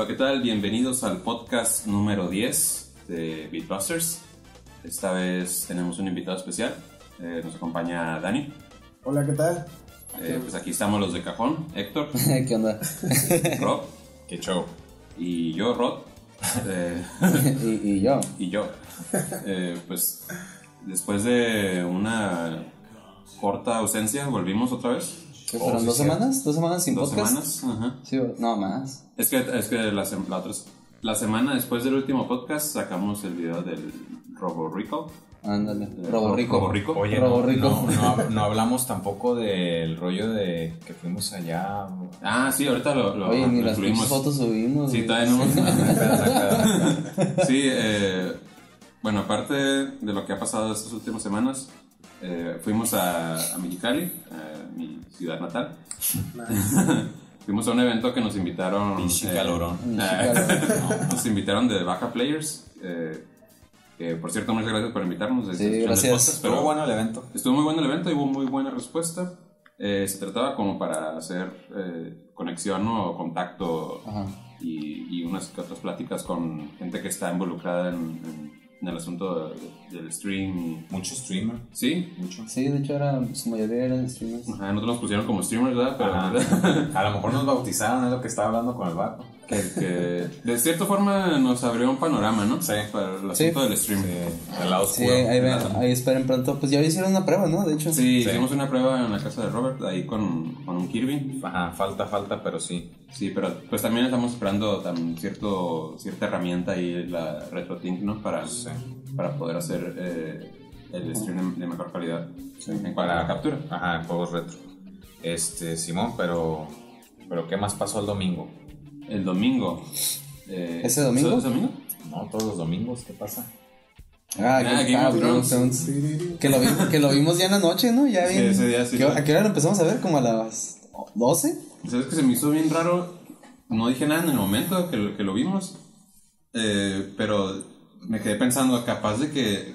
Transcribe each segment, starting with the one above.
Hola, ¿qué tal? Bienvenidos al podcast número 10 de Beatbusters. Esta vez tenemos un invitado especial. Eh, nos acompaña Dani. Hola, ¿qué tal? Eh, pues aquí estamos los de cajón. Héctor, ¿Qué onda? Rob Qué show. y yo, Rod. Eh, y, y yo. y yo. Eh, pues después de una corta ausencia, volvimos otra vez. ¿Qué Oh, fueron? sí, ¿Dos semanas? ¿Dos semanas sin Dos podcast? semanas. Ajá. Sí, no, más. Es que, es que la, sem- la otra, la semana después del último podcast sacamos el video del Robo Rico. Ándale. Robo Rico. Robo Rico. Oye, Robo no, rico. no, no, no hablamos tampoco del rollo de que fuimos allá. Ah, sí, ahorita lo, lo, Oye, ni lo las fotos subimos. Sí, todavía no. Sí, eh, bueno, aparte de lo que ha pasado estas últimas semanas, eh, fuimos a, a Mexicali, a mi ciudad natal. fuimos a un evento que nos invitaron. Pinche eh, calorón. eh, nos invitaron de Baja Players. eh, por cierto, muchas gracias por invitarnos. Sí, de gracias. Estuvo bueno el evento. Estuvo muy bueno el evento y hubo muy buena respuesta. Eh, se trataba como para hacer eh, conexión o contacto Ajá. y, y unas que otras pláticas con gente que está involucrada en, en- en el asunto de- del stream. y- Mucho streamer. Sí, Mucho. Sí, de hecho, era, su mayoría eran streamers. Ajá, nosotros nos pusieron como streamers, ¿verdad? Pero Ajá. A lo mejor nos bautizaron, es lo que estaba hablando con el vato. Que, que de cierta forma nos abrió un panorama, ¿no? Sí. Para el Sí. asunto del stream. Sí, el lado Sí, ahí, ven, ahí esperen pronto. Pues ya hicieron una prueba, ¿no? De hecho. Sí, Sí. hicimos una prueba en la casa de Robert, ahí con, con un Kirby. Ajá, falta, falta, pero sí. Sí, pero pues también estamos esperando también cierto, cierta herramienta ahí, la RetroTink, ¿no? Para, Sí. para poder hacer eh, el stream de, de mejor calidad en cuanto a la captura. Ajá, juegos retro. Este, Simón, pero. Pero ¿qué más pasó el domingo? El domingo. eh, ¿Ese domingo? ¿Ese domingo? No, todos los domingos, ¿qué pasa? Ah, Ah, que. Que lo, vi- que lo vimos ya en la noche, ¿no? Ya Sí, bien. ese día sí ¿Qué- fue. ¿A qué hora lo empezamos a ver? ¿Como a las 12? ¿Sabes que se me hizo bien raro? No dije nada en el momento que lo, que lo vimos, eh, pero me quedé pensando, capaz de que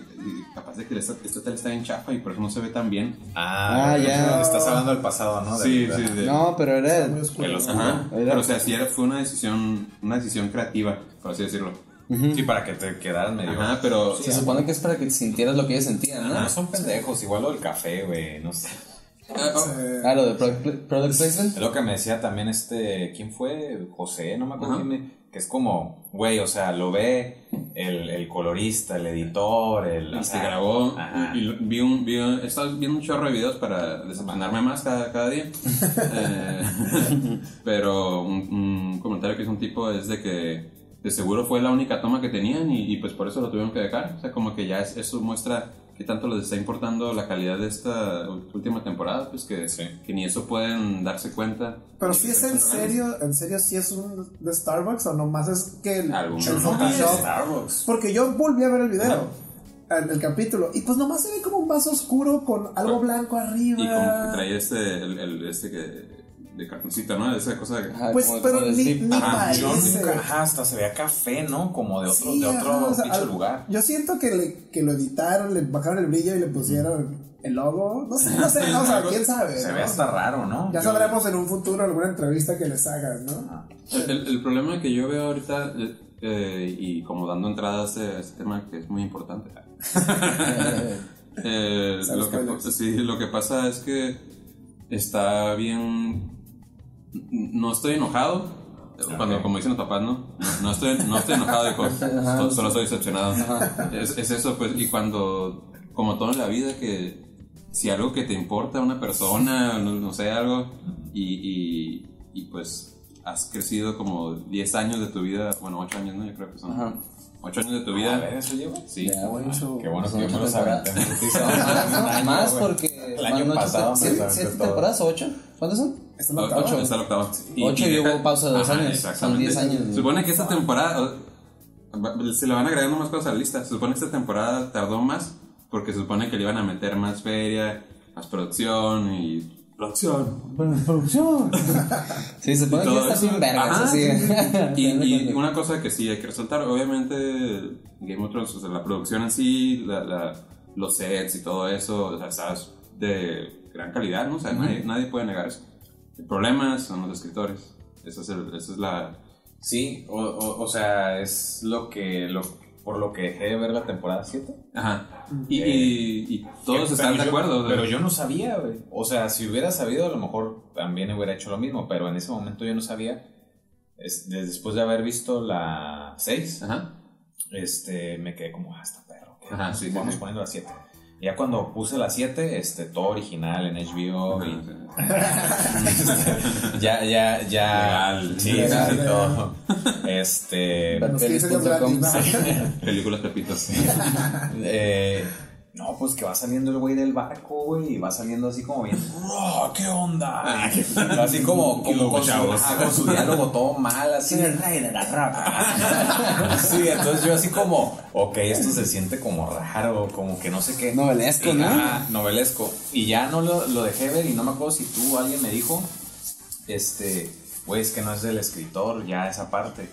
capaz de que esta, esta tele está bien chafa y por eso no se ve tan bien. Ah, ya. Estás hablando del pasado, ¿no? Sí, sí, de- No, pero era. Muy oscuro. El oscuro. Ajá. Era- Pero o sea, sí era, fue una decisión, una decisión creativa, por así decirlo. Sí, para que te quedaras medio. Ajá, pero Se supone que es para que sintieras lo que ellos sentían, ¿no? No son pendejos, igual lo del café, güey, no sé. Ah, oh, Ah, lo de product, pla- product placement. Es lo que me decía también este, ¿quién fue? José, no me acuerdo quién, me- que es como, güey, o sea, lo ve el, el colorista, el editor, el... y se grabó. Ajá. y, vi un vi, estaba viendo un chorro de videos para decepcionarme más cada, cada día. Eh, pero un, un comentario que hizo un tipo es de que de seguro fue la única toma que tenían y, y pues por eso lo tuvieron que dejar. O sea como que ya es- eso muestra que tanto les está importando la calidad de esta última temporada pues que, Sí. que ni eso pueden darse cuenta Pero si es en serio, en serio, si es un de Starbucks o nomás es que el, Algún- el Ajá, Photoshop. Starbucks. Porque yo volví a ver el video, el, el capítulo, y pues nomás se ve como un vaso oscuro con algo blanco arriba. y como que traía este el, el- este que de cartoncito no esa cosa que- Ajá, Pues, como- pero como de ni, ni Ajá, yo nunca- ajá, hasta se veía café, ¿no? Como de otro, Sí, de otro ajá, o sea, pinche al- lugar. Yo siento que, le, que lo editaron, le bajaron el brillo y le pusieron el logo. No sé, no sé, no, o sea, quién sabe. Se ¿no? ve hasta raro, ¿no? Ya Yo- sabremos en un futuro alguna entrevista que les hagan, ¿no? El, el- problema que yo veo ahorita, eh, y como dando entrada a este, a este tema que es muy importante, eh, lo, que, sí, lo que pasa es que está bien. No estoy enojado. Cuando, como dicen los papás, ¿no? No, no estoy, no estoy enojado, hijo. Solo- Solo estoy decepcionado. Es, es eso, pues. Y cuando, como todo en la vida, que si algo que te importa a una persona, no, no sé, algo, y, y, y, pues has crecido como 10 años de tu vida, bueno, 8 años, ¿no? Yo creo que son Ajá. 8 años de tu A vida. ver, ¿eso lleva? Sí. Ya, güey. Qué bueno Son que yo me ocho en Un año, más porque. El año ocho pasado ¿siete, temporadas o ocho? ¿Cuántas son? Ocho, está la octava. Ocho y hubo pausa de dos años. Son exactamente. diez años. Se supone que esta temporada. Se le van agregando más cosas a la lista. Se supone que esta temporada tardó más porque se supone que le iban a meter más feria, más producción y. Producción. producción. Sí, se supone que está bien vergas, Ajá, así. sí. Y, y una cosa que sí hay que resaltar, obviamente, Game of Thrones, o sea, la producción en sí, la, la- los sets y todo eso, o sea, está de gran calidad, ¿no? O sea, nadie, nadie puede negar eso. El problema son los escritores. Esa es, el- esa es la, Sí, o, o, o sea, es lo que, lo, por lo que dejé de ver la temporada 7. Ajá. Y, Eh, y- y todos Que- están de yo- acuerdo. Pero yo no sabía, güey. O sea, si hubiera sabido, a lo mejor también hubiera hecho lo mismo, pero en ese momento yo no sabía. Es- de- después de haber visto la 6, Ajá. este, me quedé como, ah, está perro. Ajá, sí, sí, Vamos sí. poniendo la 7. Ya cuando puse la 7, este, todo original en HBO y ya, ya, ya. Legal. Sí, Legal, sí, legal. todo. Este. Para los 15 días Pelis.com. gratis, ¿no? Películas pepitas. Eh, no, pues que va saliendo el güey del barco, güey, y va saliendo así como bien, "Oh, ¿qué onda? Así como, como con, su, chavos. ajá, con su diálogo todo mal, así. el rey de la rapa. Sí, entonces yo así como, ok, esto se siente como raro, como que no sé qué. Novelesco, Y- ¿no? ajá, novelesco. Y ya no lo, lo dejé ver y no me acuerdo si tú o alguien me dijo, este, güey, es que no es del escritor, ya esa parte.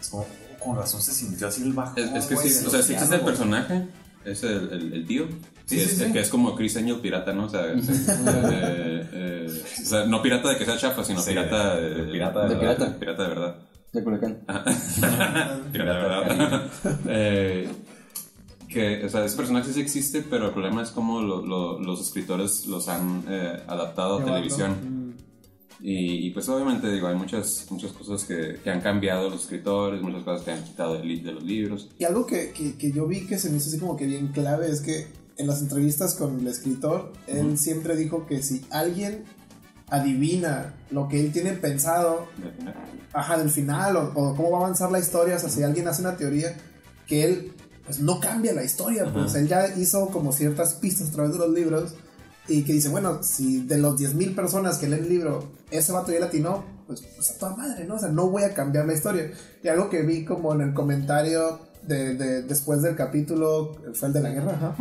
Es como, oh, con razón se sintió así el bajo. Es, es que sí, o sea, sí existe el personaje, es el, el, el tío. Sí, es, sí. que es como Chris Angel pirata, ¿no? O sea, es- eh, eh, o sea, no pirata de que sea chafa, sino Sí, pirata de- pirata de De verdad, pirata. pirata de verdad. De Culiacán. Pirata de verdad. Eh, que, o sea, ese personaje sí existe, pero el problema es cómo lo- lo- los escritores los han eh, adaptado a televisión. Y, y, pues obviamente digo, hay muchas, muchas cosas que, que han cambiado los escritores, muchas cosas que han quitado de, de los libros. Y algo que, que, que yo vi que se me hizo así como que bien clave es que en las entrevistas con el escritor, él siempre dijo que si alguien adivina lo que él tiene pensado, ajá, del final, o, o cómo va a avanzar la historia, o sea, si alguien hace una teoría, que él pues no cambia la historia, pues él ya hizo como ciertas pistas a través de los libros y que dice, bueno, si de los 10.000 personas que leen el libro, ese vato ya latinó, pues, pues a toda madre, ¿no? O sea, no voy a cambiar la historia. Y algo que vi como en el comentario de, de- después del capítulo, fue el de la guerra, ajá,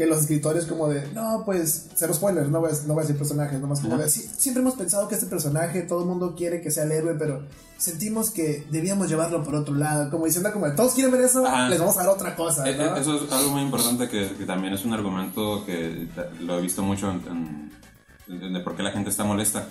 que los escritores como de, no, pues, cero spoilers, no voy a, no voy a decir personajes, nomás como de, "Sí, siempre hemos pensado que este personaje, todo el mundo quiere que sea el héroe, pero sentimos que debíamos llevarlo por otro lado, como diciendo como, todos quieren ver eso, Ajá. les vamos a dar otra cosa, Eh, ¿no? eh, Eso es algo muy importante que, que también es un argumento que lo he visto mucho en, en- en- de por qué la gente está molesta.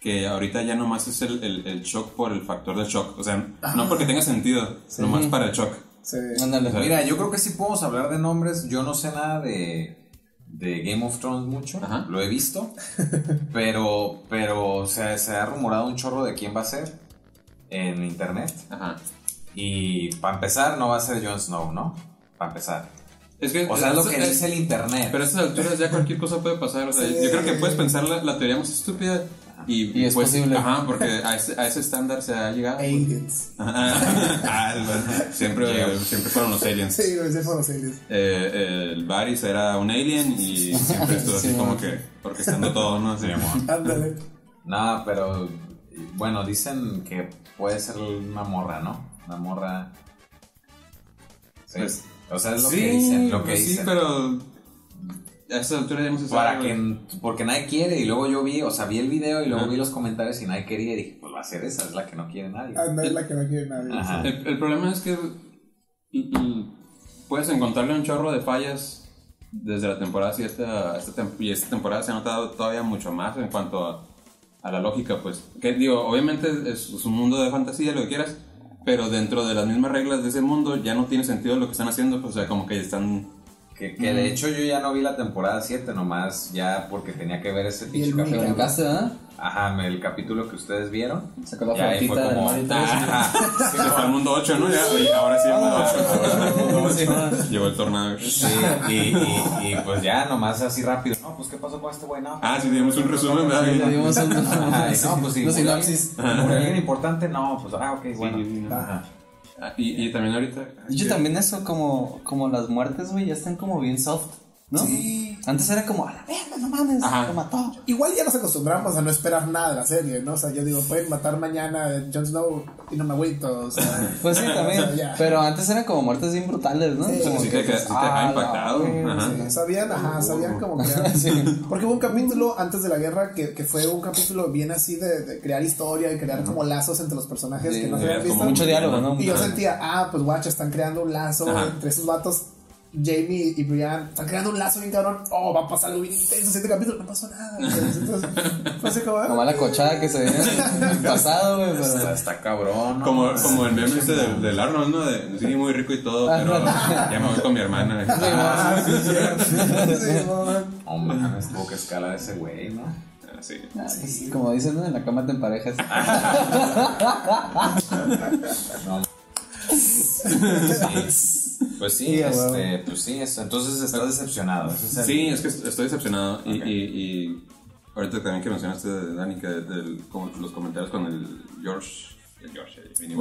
Que ahorita ya nomás es el, el, el shock por el factor de shock. O sea, no porque tenga sentido, nomás para el shock. Sí. Ándale. Mira, yo creo que sí podemos hablar de nombres. Yo no sé nada de, de Game of Thrones mucho. Ajá. Lo he visto. pero, pero o sea, se ha rumorado un chorro de quién va a ser en internet. Ajá. Y para empezar, no va a ser Jon Snow, ¿no? Para empezar. Es que, O sea, es lo que es- dice el internet. Pero a estas alturas ya cualquier cosa puede pasar. O sea, Sí. yo creo que puedes pensar la, la teoría más estúpida y, Y es pues, posible. Ajá, porque a ese, a ese estándar se ha llegado. Aliens. Ajá. Ah, bueno, siempre, siempre fueron los aliens. Sí, sí fueron los aliens. Eh, el Varys era un alien y siempre estuvo así Sí, como man. que orquestando todo, ¿no? Así, Ándale. No, pero bueno, dicen que puede ser una morra, ¿no? Una morra. Sí. Pues, o sea, es lo sí, que dicen, lo que pues sí, pero a esta altura ya no se sabe. Para que, porque nadie quiere, y luego yo vi, o sea, vi el video y luego Ajá. vi los comentarios y nadie quería, y dije, pues va a ser esa, es la que no quiere nadie. Anda, es la que no quiere nadie. Ajá. El, el problema es que puedes encontrarle un chorro de fallas desde la temporada 7 a esta tem- y esta temporada se ha notado todavía mucho más en cuanto a, a la lógica, pues. Que digo, obviamente es, es un mundo de fantasía, lo que quieras, pero dentro de las mismas reglas de ese mundo ya no tiene sentido lo que están haciendo, pues, o sea, como que están... Que, que de hecho yo ya no vi la temporada 7 nomás, ya porque tenía que ver ese Y pinche capítulo. brincaste, ¿verdad? Ajá, el capítulo que ustedes vieron. Sacó la ahí fue como, ajá, Se fue al mundo 8, ¿no? Ya, y ahora sí, el mundo 8. Ahora sí, el mundo Sí, 8. Llegó el tornado. Sí, y, y, y pues ya nomás así rápido. No, pues ¿qué pasó con este güey? No, Ah, sí, dimos un resumen, ¿verdad? Le dimos un. Y no, pues sí. Los murió sinapsis. murió alguien importante? No, pues ah, ok, bueno. sí, sí. Ajá. Ah, Y, y también ahorita... Yo también eso, como, como las muertes, güey, ya están como bien soft, ¿no? Sí. Antes era como, a la verga, no mames, Ajá. lo mató. Igual ya nos acostumbramos a no esperar nada de la serie, ¿no? O sea, yo digo, pueden matar mañana a Jon Snow y no me agüito, o sea. Pues sí, también. Pero antes eran como muertes bien brutales, ¿no? Sí, como sí que, te sí ah, impactado. verga, Ajá. sí. Sabían, ajá, sabían como que. Porque hubo un capítulo antes de la guerra que, que fue un capítulo bien así de, de crear historia y crear como lazos entre los personajes Sí, que no se sí, habían visto. Mucho diálogo, ¿no? Y yo sentía, ah, pues guacha, están creando un lazo Ajá. entre esos vatos. Jamie y Brian están creando un lazo bien cabrón. Oh, va a pasar algo bien intenso. Siete capítulos, no pasó nada. Entonces, fue así como. Como la cochada que se ve en el pasado, güey. Está, Pero... está cabrón. ¿no? Como, como el meme ese del, del Arnold, ¿no? De, sí, muy rico y todo, pero ya me voy con mi hermana. Ah, sí, sí. Oh, mames, tuvo que escalar ese güey, ¿no? Ah, sí. Ah, pues, como dicen, ¿no? En la cama te emparejas. No. Sí. Pues sí, este, pues sí, es- entonces estás decepcionado. es el- Sí, es que estoy decepcionado. Y, y, y ahorita también que mencionaste, Dani, que del, como los comentarios con el George. El George, el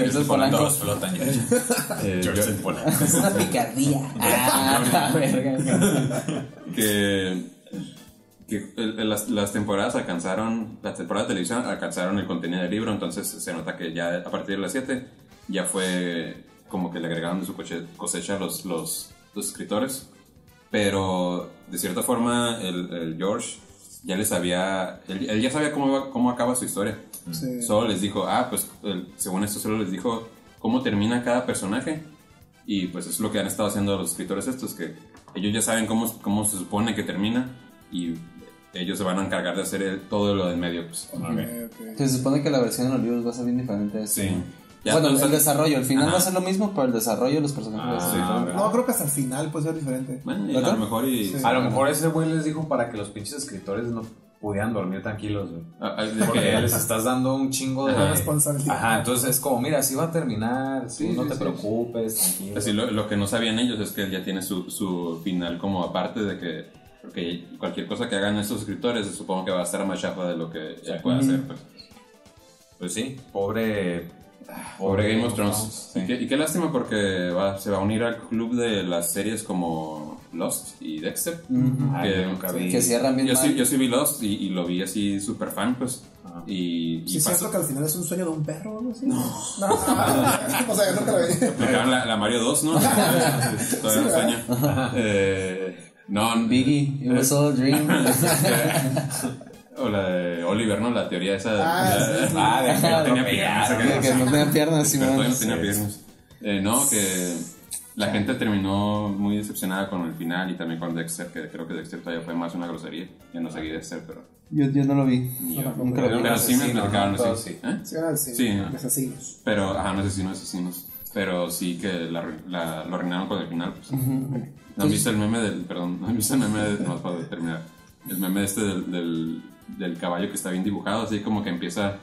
el es Polanco. Todos flotan, George. Eh, George George- el Polanco. Es una picardía. Ah, la verga. que, que las, las temporadas alcanzaron, las temporadas de televisión alcanzaron el contenido del libro, entonces se nota que ya a partir de las 7 ya fue como que le agregaron de su cosecha los, los, los escritores, pero de cierta forma el, el George ya les sabía, él, él ya sabía cómo, cómo acaba su historia. Sí. Solo les dijo, ah, pues el- según esto solo les dijo cómo termina cada personaje. Y pues es lo que han estado haciendo los escritores estos, que ellos ya saben cómo, cómo se supone que termina y ellos se van a encargar de hacer el- todo lo del medio. Pues. Ok, ok. Se supone que la versión de los libros va a ser bien diferente. a esta. Sí. Ya bueno, todos- el desarrollo, el final Ajá. va a ser lo mismo, pero el desarrollo de los personajes va a ser Ah, diferente. No, creo que hasta el final puede ser diferente. Bueno, y a lo mejor y... Sí. A lo mejor ese güey les dijo para que los pinches escritores no pudieran dormir tranquilos, güey. Ah, ah, Porque que- les estás dando un chingo de Ajá. Responsabilidad. Ajá, entonces es como, mira, así va a terminar, tú Sí, no sí, te sí. preocupes. Así lo, lo que no sabían ellos es que él ya tiene su, su final como aparte de que porque cualquier cosa que hagan estos escritores supongo que va a estar más chafa de lo que él puede hacer. Pues. Pues sí, pobre. Pobre Game of Thrones. sí. Y, qué, y qué lástima porque va, se va a unir al club de las series como Lost y Dexter. Ay, que- yo nunca vi. Que cierran bien Yo mal. sí, yo sí vi Lost y, y lo vi así súper fan, pues. Ajá. Y, y Sí, es cierto que al final es un sueño de un perro o algo así. No. o sea, yo nunca lo vi. Me quedaron la, la Mario 2, ¿no? Todavía no sueño. Eh, no, Biggie, it was all a dream. O la de Oliver, ¿no? La teoría esa de. Ah, la- sí. Ah, de que no tenía piernas. que, que no tenía piernas, todavía no tenía piernas. Eh, no, que la gente terminó muy decepcionada con el final y también con Dexter, que creo que Dexter todavía fue más una grosería. Yo no seguí Dexter, pero Yo, yo no lo vi. yo. Nunca lo vi. Pero sí me platicaron ¿no? Sí. ¿Eh? Sí, era el cine. Sí. asesinos. Pero, ajá, no asesinos, asesinos. Pero sí que la, la- lo arruinaron con el final. Pues. ¿No han visto el meme del. Perdón, ¿no han visto el meme de. No, para terminar. El meme este del, del, del caballo que está bien dibujado, así como que empieza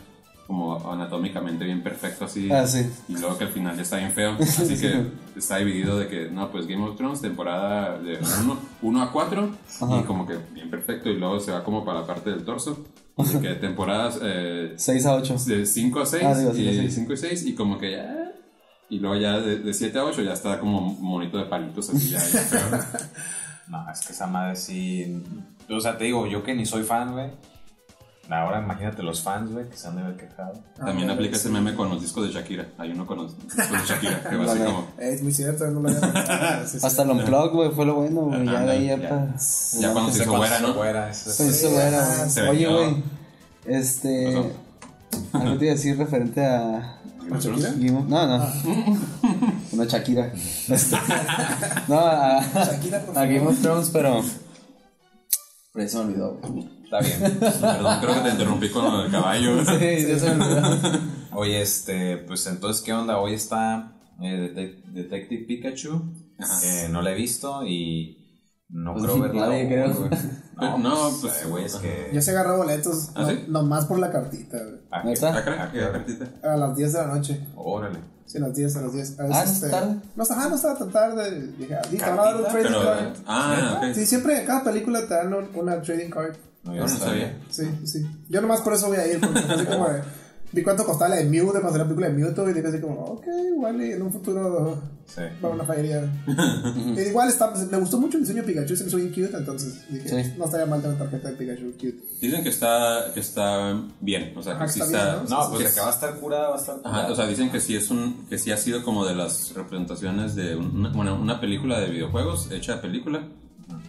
como anatómicamente bien perfecto, así. Ah, sí. Y luego que al final ya está bien feo. Así que está dividido de que, no, pues Game of Thrones, temporada de 1 a 4, y como que bien perfecto, y luego se va como para la parte del torso. De que temporadas eh, 6 a 8. de 5 a 6, Ah, a y seis. 5 y 6, y como que ya. Y luego ya de, de 7 a 8 ya está como monito de palitos, así ya. No, es que esa madre sí. O sea, te digo, yo que ni soy fan, güey. Ahora imagínate los fans, güey, que se han de haber quejado. También Ah, aplica sí. ese meme con los discos de Shakira. Hay uno con los discos de Shakira que va así Vale. como. Es muy cierto, no lo había. Sí, sí. Hasta el unplug, güey, fue lo bueno, güey. Ya de ahí ya Ya. pa- Ya cuando se hizo güera, ¿no? Se hizo güera, güey. Oye, güey. Este. Algo te iba a decir referente a. ¿Con Shakira? No, no. Una Shakira. No, a, Shakira, por a Game favor. of Thrones, pero. Pero se me olvidó, güey. Está bien. Perdón, creo que te interrumpí con lo del caballo. Sí, ya se me olvidó. Oye, este, pues entonces, ¿qué onda? Hoy está eh, Detec- Detective Pikachu. Eh, no la he visto y no Pues creo verla. nadie, creo. No, No, pues, pues, eh, güey, es que. Yo se agarró boletos, ¿Ah, no- sí? nomás por la cartita, güey. ¿A. ¿Ah, caray? a ¿Qué qué- pues, cartita? A las 10 de la noche. Órale. Sí, a las 10, a las 10. A Ah, ¿no está tarde? No, ajá, no estaba tan tarde. Dije, ah, te van a dar un Cartita, trading Pero, card. ah, ok. Sí, siempre en cada película te dan un- una trading card. No, Yo no sabía. Sí, sí. Yo nomás por eso voy a ir, porque así como de, vi cuánto costaba la de Mew, de cuando la película de Mewtwo, y dije así como, ok, igual en un futuro Sí. va a una fallería. y igual está, me gustó mucho el diseño de Pikachu, se me hizo bien cute, entonces dije, Sí. no estaría mal tener tarjeta de Pikachu cute. Dicen que está, que está bien, o sea, que Ajá, sí está está... bien, No, pues que de que va a estar curada, va a estar curada. Ajá, o sea, dicen que sí es un, que sí ha sido como de las representaciones de una, bueno, una película de videojuegos hecha película,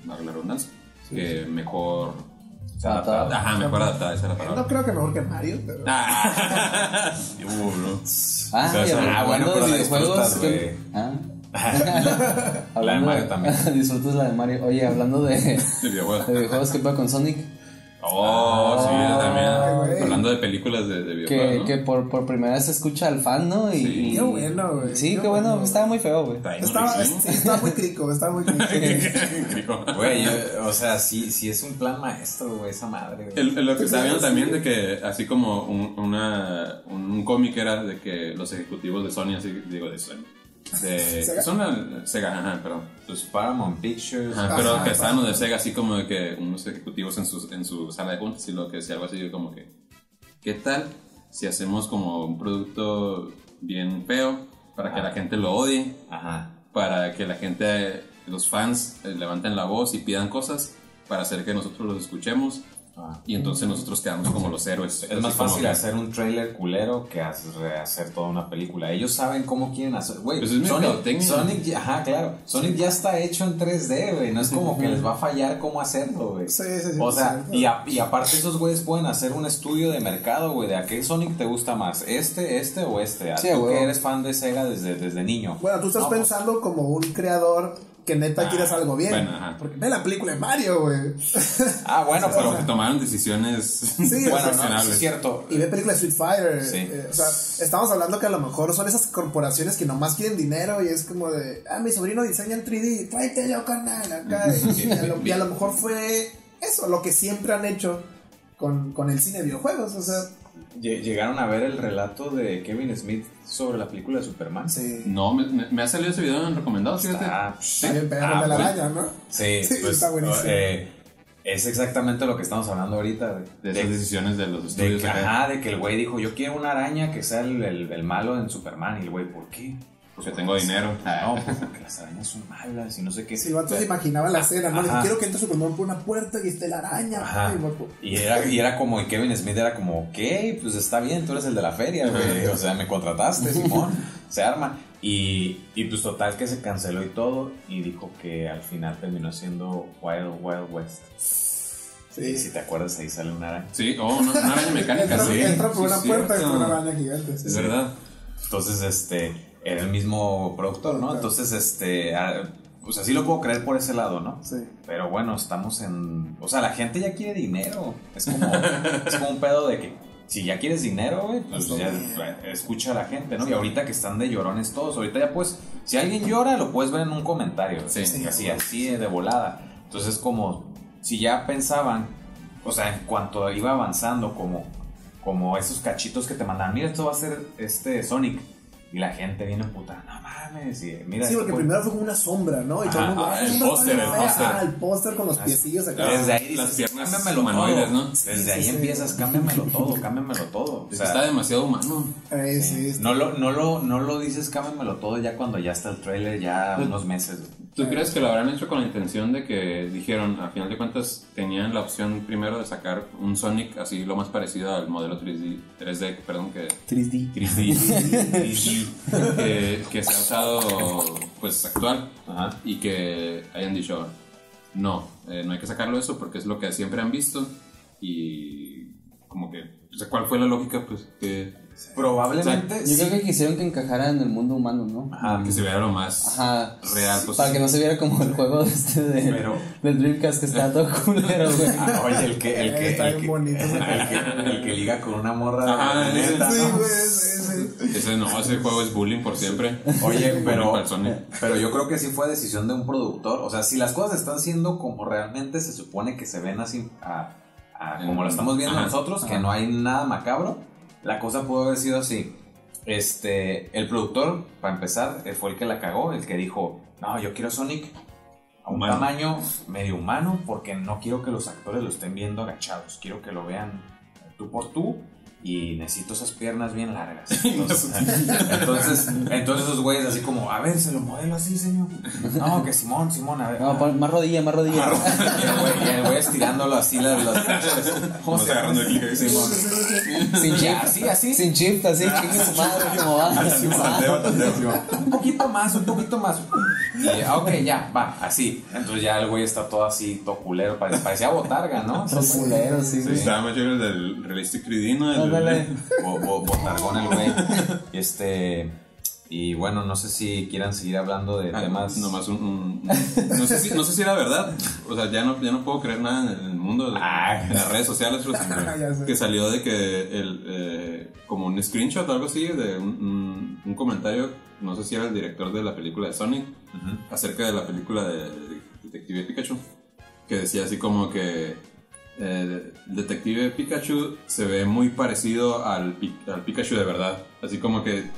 valga la redundancia, que mejor, Adaptado. ajá, mejor adaptada, esa es la palabra. No creo que mejor que Mario, pero... Ah, Uh, no. Ah, O sea, y ah, hablando bueno, pero de la videojuegos. disfrutas, ¿qué- güey. Ah, La de Hablando Mario también. Disfrutas la de Mario. Oye, hablando de, de videojuegos, ¿qué pasa con Sonic? Oh, sí, Ah, también. güey. Hablando de películas de, de Que, videojuegos. ¿no? que por, por primera vez se escucha al fan, ¿no? Y, Sí. y- Qué bueno, güey. Sí, Qué qué bueno. bueno. Estaba muy feo, güey. Estaba, muy crico, estaba muy crico. Güey, yo- o sea, sí, sí es un plan maestro, güey, esa madre, güey. El, el- lo que estaba viendo también de que, así como un, una, un, un cómic era de que los ejecutivos de Sony, así, digo de Sony, de, ¿Sega? son la- Sega, ajá, perdón. Pues Paramount Pictures. Ajá, pero Ajá, que estaban los de Sega así como de que unos ejecutivos en su, en su sala de juntas y lo que decía algo así como que, ¿qué tal si hacemos como un producto bien feo para que la gente lo odie? Ajá. para que la gente, los fans, eh, levanten la voz y pidan cosas para hacer que nosotros los escuchemos Ah. y entonces nosotros quedamos como los héroes. Es más fácil que- hacer un trailer culero que hacer, toda una película. Ellos saben cómo quieren hacer. Güey, Pues es Sonic. Sonic, ya- ajá, claro. Sonic ya está hecho en 3D, güey. No es como que les va a fallar cómo hacerlo, güey. Sí, sí, sí, O sea, y, a- y aparte esos güeyes pueden hacer un estudio de mercado, güey. ¿De a qué Sonic te gusta más? ¿Este, este o este? A Sí, tú que eres fan de Sega desde, desde niño. Bueno, tú estás No, pensando como un creador que neta Ah, quieres algo bien. bueno, ajá. Porque ve la película de Mario, güey. Ah, bueno, Pero pero... que tomaron decisiones Sí, Bueno, no, es cierto. Y ve películas de Street Fighter. Sí. eh, o sea, estamos hablando que a lo mejor son esas corporaciones que nomás quieren dinero y es como de, ah, mi sobrino diseña en 3D, tráetelo, carnal, acá. Y a, lo, y a lo mejor fue eso, lo que siempre han hecho con, con el cine de videojuegos. O sea, ¿Llegaron a ver el relato de Kevin Smith sobre la película de Superman? sí. No, me, me- me ha salido ese video en recomendados, fíjate. Está, perro Ah, de la pues, araña, ¿no? Sí, Sí, pues, está buenísimo. eh, es exactamente lo que estamos hablando ahorita. De De, esas decisiones de los de estudios. que, acá. ajá, de que el güey dijo, yo quiero una araña que sea el, el- el malo en Superman. Y el güey, ¿por qué? Porque tengo dinero. No, pues porque las arañas son malas y no sé qué. Si el vato se imaginaba la escena, ¿no? Ajá. Quiero que entre Superman por una puerta y esté la araña. Ay. Y era, y era como, y Kevin Smith era como, ok, pues está bien, tú eres el de la feria, güey. O sea, me contrataste, Simón. Se arma. Y, y pues total que se canceló y todo. Y dijo que al final terminó siendo Wild Wild West. Y si te acuerdas, ahí sale una araña. Sí, oh, una, una araña mecánica, Entra, sí. entra por Sí, una es puerta y una araña gigante. sí, Es sí. verdad. Entonces, este, era el mismo productor, ¿no? Entonces, este, ah, pues así lo puedo creer por ese lado, ¿no? Sí. Pero bueno, estamos en. O sea, la gente ya quiere dinero. Es como, es como un pedo de que si ya quieres dinero, güey, pues Está ya eh, escucha a la gente, ¿no? Y ahorita que están de llorones todos, ahorita ya pues, si alguien llora, lo puedes ver en un comentario. Sí. Sí, así, así de volada. Entonces, como si ya pensaban, o sea, en cuanto iba avanzando, como, como esos cachitos que te mandaban, mira, esto va a ser este Sonic. Y la gente viene puta, no mames. Y mira, Sí, porque puede- primero fue como una sombra, ¿no? Y todo el mundo, ah, "Ah, el está póster, el fea". póster. Ah, el póster con los piecillos acá. Desde ahí Las dices, piernas cámbiamelo humanoides, todo. ¿no? Desde Sí, ahí sí, sí. empiezas, cámbiamelo todo, cámbiamelo todo. O sea, está demasiado humano. Eh, sí, no, lo, no, lo, no lo dices, cámbiamelo todo ya cuando ya está el trailer, ya unos meses. ¿Tú crees que lo habrán hecho con la intención de que dijeron, a final de cuentas, tenían la opción primero de sacar un Sonic así lo más parecido al modelo 3D, 3D perdón, que 3D. 3D, 3D, que, que se ha usado pues actual Ajá. y que hayan dicho, no, eh, no hay que sacarlo eso porque es lo que siempre han visto y como que, o sea, ¿cuál fue la lógica? Pues que, Probablemente. Yo sí. creo que quisieron que encajara en el mundo humano, ¿no? Ajá, que se viera lo más Ajá. real pues, Para que no se viera como el juego de este de, Pero- del Dreamcast que está todo culero, güey. Ah, oye, el que, el que, Está el bien que, bonito. el que, el que liga con una morra Ajá, de neta, Sí, güey, sí, sí. Ese no, ese juego es bullying por siempre. Oye, pero, pero yo creo que sí fue decisión de un productor. O sea, si las cosas están siendo como realmente se supone que se ven así, a- a- como lo estamos viendo Ajá. nosotros, que no hay nada macabro, la cosa pudo haber sido así. Este, el productor, para empezar, eh, fue el que la cagó, el que dijo, no, yo quiero Sonic a un Humano. tamaño medio humano porque no quiero que los actores lo estén viendo agachados, quiero que lo vean tú por tú y necesito esas piernas bien largas. Entonces, entonces, entonces esos güeyes así como, a ver, se lo modelo así, señor. No, que Simón, Simón, a ver. No, más rodilla, más rodilla. Y el güey- y el güey estirándolo así las... las Vamos agarrando el clic. Simón. Sin chip. así, así. Sin chip, así, chingue su madre, como va. Así, tanteo, tanteo, Simón. Un poquito más, un poquito más. Y ah, ok, ya, va, así. Entonces ya el güey está todo así, todo culero. pare- Parecía botarga, ¿no? Son culeros, sí, Sí, güey. estaba más el del Realistic 3D, ¿no? El- Ándale. Bo- bo- botargón el güey. Y este. Y bueno, no sé si quieran seguir hablando de Ah, temas. Nomás un, un- no, sé si, no sé si era verdad. O sea, ya no, ya no puedo creer nada en el mundo, de- Ah. en las redes sociales. que salió de que el, eh, como un screenshot o algo así, de un, un- un comentario, no sé si era el director de la película de Sonic, acerca de la película de Detective Pikachu, que decía así como que eh, el Detective Pikachu se ve muy parecido al, al Pikachu de verdad, así como que...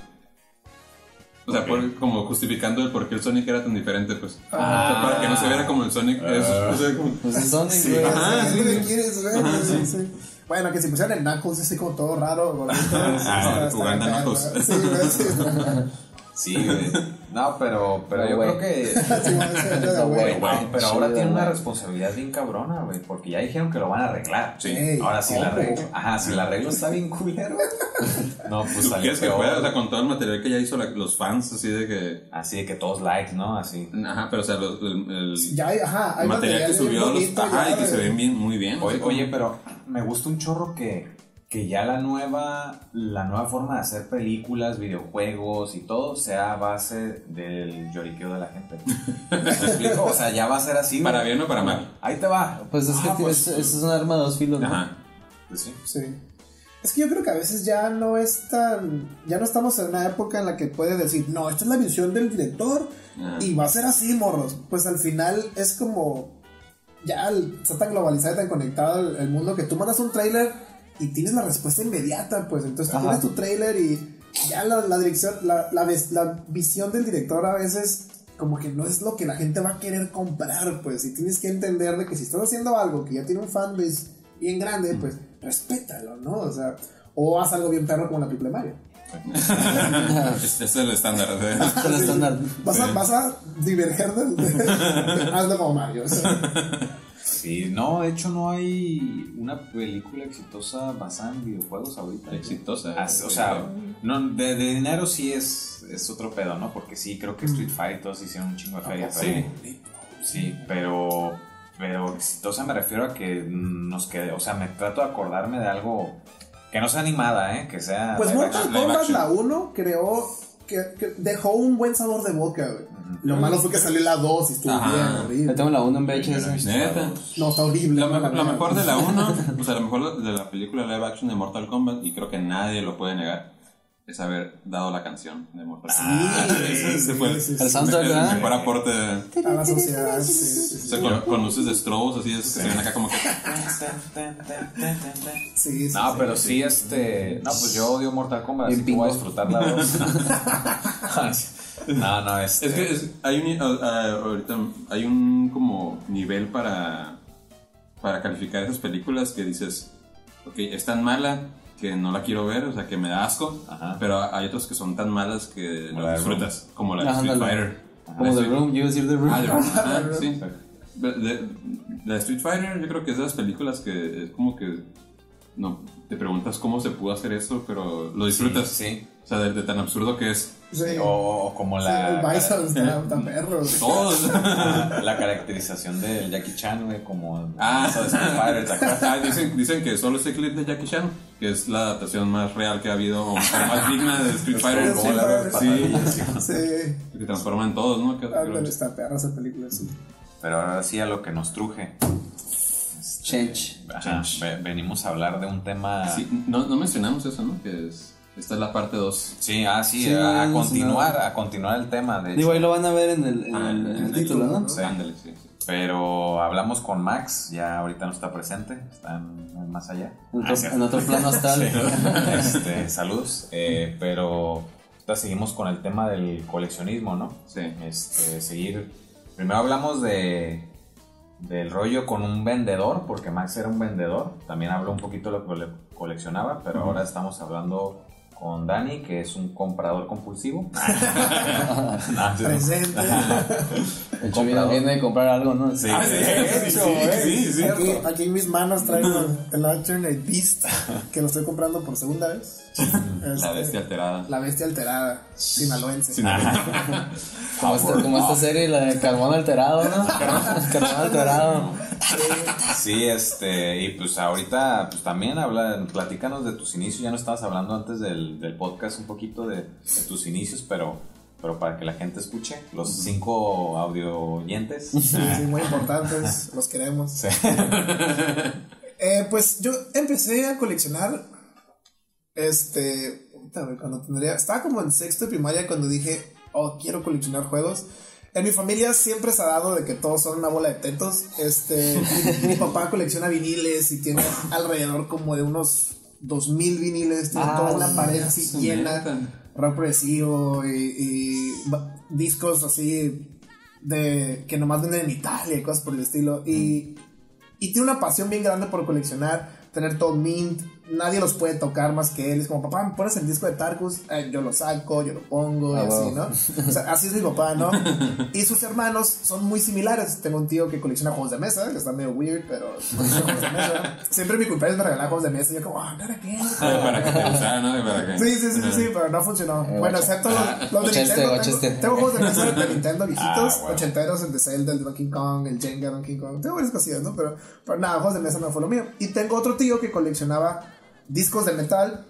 O sea, por- como justificando el por qué el Sonic era tan diferente, pues. O sea, para que no se viera como el Sonic. es- o sea, como- Pues es Sonic, Sí, güey. Ajá, sí, sí, ¿qué sí. quieres? Sí, sí. Bueno, que si pusieran el Knuckles así como todo raro, está jugando. Knuckles. Sí, güey. No, pero, pero No, yo creo que. Sí, pero Sí, ahora tiene una responsabilidad bien cabrona, güey. Porque ya dijeron que lo van a arreglar. Sí. Ey, Ahora sí la arreglo. Ajá, si la arreglo está bien culero. No, pues ¿Tú quieres que pueda? O sea, con todo el material que ya hizo la- los fans, así de que. Así de que todos likes, ¿no? Así. Ajá, pero o sea, los- el, el Ya hay, ajá, hay material que bien subió, los, ajá, y que se ven bien, muy bien. Oye, pero me gusta un chorro que, que ya la nueva, la nueva forma de hacer películas, videojuegos y todo sea a base del lloriqueo de la gente. ¿Me explico? O sea, ya va a ser así. Para bien o para mal. Ahí te va. Pues es que Ah, pues, es, es un arma de dos filos, ¿no? Ajá. pues sí. Sí. Es que yo creo que a veces ya no es tan. Ya no estamos en una época en la que puede decir, no, esta es la visión del director Ah. y va a ser así, morros. Pues al final es como. Ya el- está tan globalizado y tan conectado el, el mundo que tú mandas un trailer y tienes la respuesta inmediata, pues. Entonces tú Ajá. pones tu trailer y ya la, la dirección, la, la, ves- la visión del director a veces. Como que no es lo que la gente va a querer comprar, pues. Y tienes que entender de que si estás haciendo algo que ya tiene un fanbase bien grande, pues respétalo, ¿no? O sea, o haz algo bien perro como la triple Mario. Es el estándar. de- Es el estándar. Vas a, vas a diverger del. de- hazlo como Mario. o sea. Sí, no, de hecho no hay una película exitosa basada en videojuegos ahorita. Exitosa. Ah, o sea, no, de, de dinero sí es, es otro pedo, ¿no? Porque sí, creo que Street Fighter y todos hicieron un chingo de feria. Sí. Sí, pero, pero exitosa me refiero a que nos quede, o sea, me trato de acordarme de algo que no sea animada, ¿eh? Que sea... Pues Mortal Kombat, la 1, creó. Que, que dejó un buen sabor de boca, güey. Lo malo fue que salió la 2 y estuvo Ajá. bien Yo horrible. tengo la 1 en Yo VHS. Neta. No, está horrible. Lo, me- lo mejor de la 1, o sea, lo mejor de la película live action de Mortal Kombat, y creo que nadie lo puede negar, es haber dado la canción de Mortal Kombat. sí, ese, ese sí, fue el, sí, El sí. soundtrack, el ¿verdad? mejor aporte. A la sociedad, sí, sí, O sea, con, con luces de strobos, así es que se ven acá como que. Sí, sí, No, sí. pero sí, este... No, pues yo odio Mortal Kombat, así que voy a disfrutar la dos. no, no, este... Es que es- hay un, ah, ah, ahorita hay un como nivel para, para calificar esas películas que dices, ok, es tan mala que no la quiero ver, o sea, que me da asco, Ajá. pero hay otras que son tan malas que la disfrutas, como la de Street. Fighter. Como La The Street- Room, yo iba a decir The Room. Ah, The Room, sí. La de Street Fighter yo creo que es de las películas que es como que no te preguntas cómo se pudo hacer eso, pero lo disfrutas. Sí. O sea, de, de tan absurdo que es. Sí. O, como Sí, la... el Bison está, está perro. Todos. la, la caracterización del Jackie Chan, güey, como... Ah. eso de Street Fighter, ¿te acuerdas? Ah, dicen, dicen que solo ese clip de Jackie Chan, que es la adaptación más real que ha habido, o más digna de Street Fighter, como como la la de sí, Sí, que transforman todos, ¿no? Que- está perra esa película, sí. Pero ahora sí a lo que nos truje. Change. Ajá, ve- venimos a hablar de un tema... Sí, no, no mencionamos eso, ¿no? Que es, esta es la parte 2. Sí, ah, sí, Sí, a, continuar, a continuar el tema, de Digo, ahí lo van a ver en el, en Ah, el- en el título, ¿no? Sí, ándale, sí. sí. Pero hablamos con Max, ya ahorita no está presente, está en, en más allá. En Ah, otro, cierto. en otro plano astral. Este, saludos, eh, pero ahorita seguimos con el tema del coleccionismo, ¿no? Sí. Este, seguir. Primero hablamos de del rollo con un vendedor, porque Max era un vendedor. También habló un poquito de lo que le coleccionaba, pero ahora estamos hablando con Dani, que es un comprador compulsivo. No. Presente. De hecho, viene, de comprar algo, ¿no? Sí, Ah, sí, eh, sí, sí, Aquí, aquí en mis manos traigo el Alternate Beast, que lo estoy comprando por segunda vez. La Este, bestia alterada. La bestia alterada, sinaloense. No, Como, esta, como esta serie, la de carbón alterado, ¿no? carbón alterado. Sí, este, y pues ahorita, pues también habla, platícanos de tus inicios, ya no estabas hablando antes del, del podcast un poquito de, de tus inicios, pero, pero para que la gente escuche, los cinco audio oyentes. Sí, sí, muy importantes, los queremos. Eh, pues yo empecé a coleccionar, este, cuando tendría, estaba como en sexto de primaria cuando dije, oh, quiero coleccionar juegos. En mi familia siempre se ha dado de que todos son una bola de tetos. Este, mi, mi papá colecciona viniles y tiene alrededor como de unos 2000 viniles, tiene Ah, toda una pared así llena, rock progresivo y, y discos así de que nomás venden en Italia y cosas por el estilo. Y, y tiene una pasión bien grande por coleccionar, tener todo mint. Nadie los puede tocar más que él. Es como, papá, ¿me pones el disco de Tarkus? Eh, yo lo saco, yo lo pongo, y Ah, así, wow. ¿no? O sea, así es mi papá, ¿no? Y sus hermanos son muy similares. Tengo un tío que colecciona juegos de mesa, que está medio weird, pero colecciona juegos de mesa. Siempre mi cumpleaños me regalaba juegos de mesa y yo como, ah, ¿para qué? Para que te gustara, ¿no? Para que- Sí, sí, sí, sí, sí, pero no funcionó. Eh, bueno, excepto los, los de este, Nintendo. Tengo, este. tengo juegos de mesa de Nintendo viejitos, Ah, ochenteros, el de Zelda, el de Donkey Kong, el Jenga Donkey Kong. Tengo varias cosillas, ¿no? Pero, pero nada, juegos de mesa no fue lo mío. Y tengo otro tío que coleccionaba discos de metal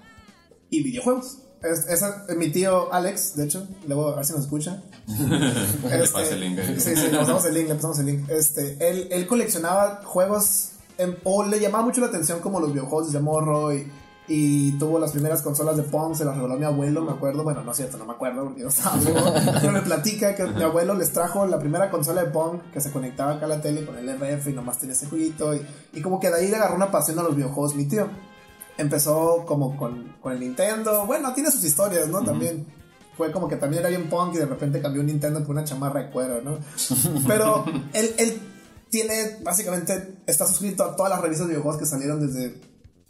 y videojuegos. Es, esa- mi tío Alex, de hecho, luego a ver si nos escucha. Le pasa el link. Sí, sí, le pasamos el link, le pasamos el link. Este, él, él coleccionaba juegos, o le llamaba mucho la atención como los videojuegos de morro y, y tuvo las primeras consolas de Pong, se las regaló mi abuelo, me acuerdo, bueno, no es cierto, no me acuerdo porque no estaba vivo, pero me platica que mi abuelo les trajo la primera consola de Pong que se conectaba acá a la tele con el RF y nomás tenía ese jueguito y, y como que de ahí le agarró una pasión a los videojuegos mi tío. Empezó como con, con el Nintendo, bueno, tiene sus historias, ¿no? También fue como que también era bien punk y de repente cambió un Nintendo por una chamarra de cuero, ¿no? Pero él, él tiene, básicamente, está suscrito a todas las revistas de videojuegos que salieron desde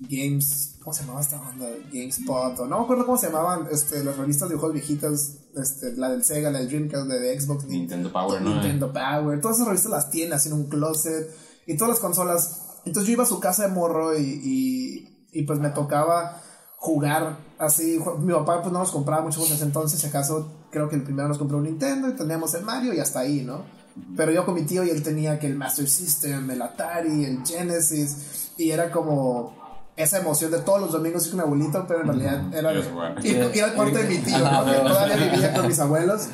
Games, ¿cómo se llamaba esta banda? GameSpot, o no me acuerdo cómo se llamaban este, las revistas de videojuegos viejitas, este, la del Sega, la del Dreamcast, la de Xbox, Nintendo Power, ¿no? Nintendo Power, todas esas revistas las tiene así en un closet y todas las consolas. Entonces yo iba a su casa de morro y, y, y, pues me tocaba jugar así. Mi papá pues no nos compraba mucho en ese entonces, si acaso creo que el primero nos compró un Nintendo y teníamos el Mario y hasta ahí, ¿no? Pero yo con mi tío y él tenía que el Master System, el Atari, el Genesis y era como esa emoción de todos los domingos ir con mi abuelito, pero en realidad era de, Ibas a jugar. ir, ir al cuarto de mi tío, ¿no? Que todavía vivía con mis abuelos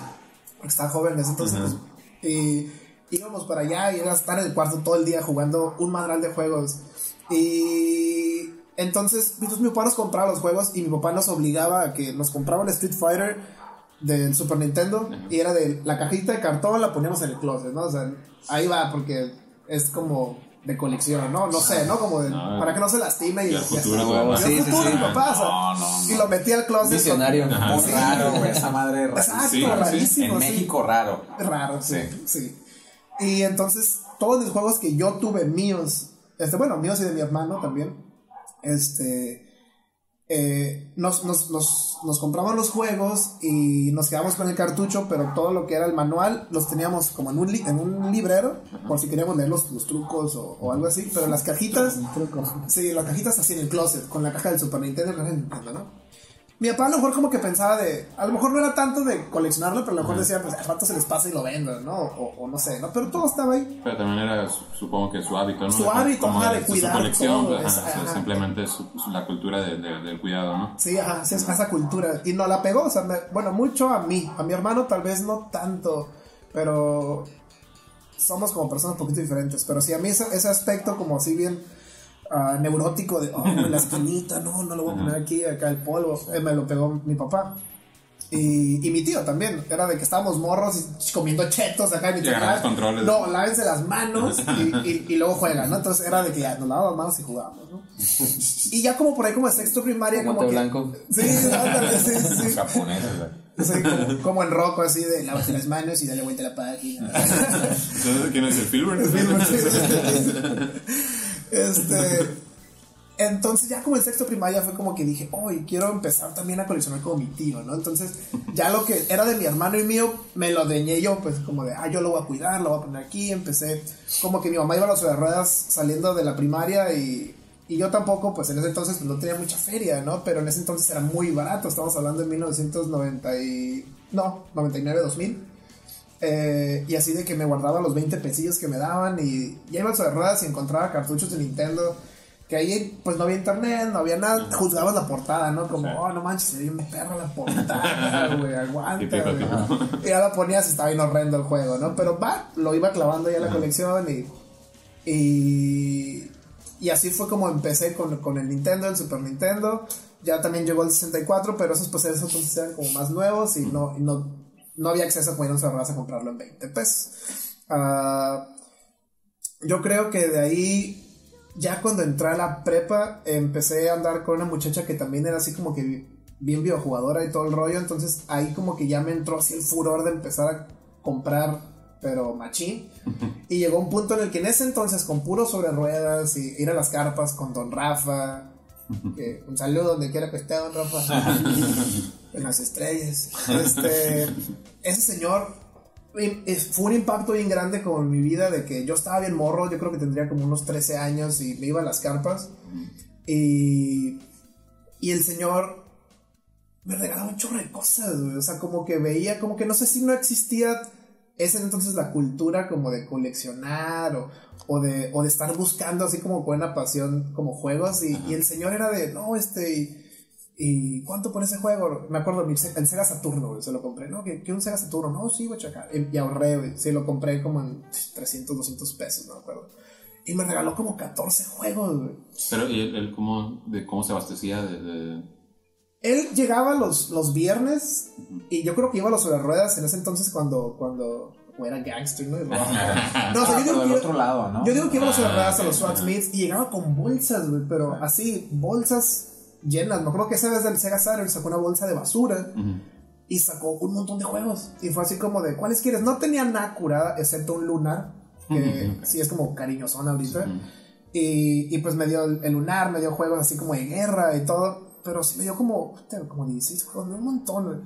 estaba joven en ese entonces. pues, y íbamos para allá y era estar en el cuarto todo el día jugando un madral de juegos. Y entonces, entonces mi papá nos compraba los juegos y mi papá nos obligaba a que nos compraba el Street Fighter del Super Nintendo y era de la cajita de cartón la poníamos en el closet, ¿no? O sea, ahí va porque es como de colección, ¿no? No sé, ¿no? Como de, No. para que no se lastime y, Y y futuro, así. güey, Y al sí, sí, futuro, sí. mi papá, o sea, No, no, no. Y lo metí al closet. Visionario. Ajá. Muy raro, güey, esa madre Exacto, sí. rarísimo. En sí. México, raro. Raro, sí, Sí. sí. Y entonces, todos los juegos que yo tuve míos, este, bueno, míos y de mi hermano también, este, eh, nos, nos, nos, nos compramos los juegos y nos quedamos con el cartucho, pero todo lo que era el manual los teníamos como en un, li- en un librero, por si queríamos leer los, los trucos o, o algo así, pero las cajitas, sí, las cajitas así en el closet, con la caja del Super Nintendo, ¿no? Mi papá a lo mejor como que pensaba de, a lo mejor no era tanto de coleccionarlo, pero a lo mejor decía, pues al rato se les pasa y lo venden, ¿no? O, o no sé, ¿no? Pero todo estaba ahí. Pero también era, su- supongo que su hábito, ¿no? Su hábito, Como ajá, de su- cuidar Su colección, todo, ajá, es- ajá. simplemente su- su- la cultura de, de- del cuidado, ¿no? Sí, ajá, sí, es esa cultura. Y no la pegó, o sea, me- bueno, mucho a mí. A mi hermano tal vez no tanto, pero somos como personas un poquito diferentes. Pero sí, a mí ese, ese aspecto como así bien ah, neurótico de, oh, la esquinita, no, no lo voy a poner aquí, acá el polvo, eh, me lo pegó mi papá. Y, y mi tío también, era de que estábamos morros y comiendo chetos acá y mi Y tío, agarrabas "Ah, controles". No, lávense las manos y, y- y luego juegan, ¿no? Entonces era de que ya nos lavamos las manos y jugábamos, ¿no? Y ya como por ahí como en sexto primaria, Como como que... blanco. Sí, ándale, sí, sí, sí. Japoneses, güey. Sí, como, como en roco, así de lávate las manos y dale vuelta a la página. ¿quién es el Filbert? este. Entonces, ya como en sexto primaria fue como que dije, hoy quiero empezar también a coleccionar como mi tío, ¿no? Entonces, ya lo que era de mi hermano y mío, me lo deñé yo, pues como de, ah, yo lo voy a cuidar, lo voy a poner aquí. Empecé, como que mi mamá iba a las ruedas saliendo de la primaria y, y yo tampoco, pues en ese entonces pues, no tenía mucha feria, ¿no? Pero en ese entonces era muy barato, estamos hablando de 1990 y... No, 99, 2000. Eh, y así de que me guardaba los 20 pesillos que me daban y ya iba sobre ruedas y encontraba cartuchos de Nintendo. Que ahí pues no había internet, no había nada, juzgabas la portada, ¿no? Como, oh, no manches, se un perro la portada, güey, aguanta, güey. Y ya la ponías y estaba bien horrendo el juego, ¿no? Pero va, lo iba clavando ya la colección y, y, y así fue como empecé con, con el Nintendo, el Super Nintendo. Ya también llegó el 64, pero esos pues esos entonces eran como más nuevos y no, y no, no había acceso a a comprarlo en 20 pesos. Ah, yo creo que de ahí ya cuando entré a la prepa, empecé a andar con una muchacha que también era así como que bien videojugadora y todo el rollo. Entonces ahí como que ya me entró así el furor de empezar a comprar, pero machín. y llegó un punto en el que en ese entonces, con puro sobre ruedas y ir a las carpas con Don Rafa. un saludo donde quiera que esté Don Rafa. en las estrellas. Este, ese señor fue un impacto bien grande con mi vida de que yo estaba bien morro, yo creo que tendría como unos 13 años y me iba a las carpas. Y, y el señor me regalaba un chorro de cosas, o sea, como que veía, como que no sé si no existía ese entonces la cultura como de coleccionar o, o, de, o de estar buscando así como una pasión como juegos. Y, y el señor era de, no, este... ¿Y cuánto por ese juego? Me acuerdo, el Sega Saturno, se lo compré. ¿No? ¿Qué, un Sega Saturno? No, sí, voy a checar. Y ahorré, güey. Sí, lo compré como en 300, 200 pesos, no me acuerdo. Y me regaló como 14 juegos, güey. Pero, ¿y él, cómo, de cómo se abastecía de, Él llegaba los, los viernes y yo creo que iba a los sobre ruedas en ese entonces cuando, cuando o era gangster, ¿no? no, o sea, yo digo, del otro lado, ¿no? Yo digo que iba a los sobre ruedas a los Swat Meets y llegaba con bolsas, güey, pero así, bolsas llenas. Me acuerdo que esa vez del Sega Saturn sacó una bolsa de basura y sacó un montón de juegos. Y fue así como de, ¿cuáles quieres? No tenía nada curada, excepto un lunar, que sí es como cariñosón ahorita. y, y, pues me dio el lunar, me dio juegos así como de guerra y todo. Pero sí me dio como, como 16 juegos, un montón.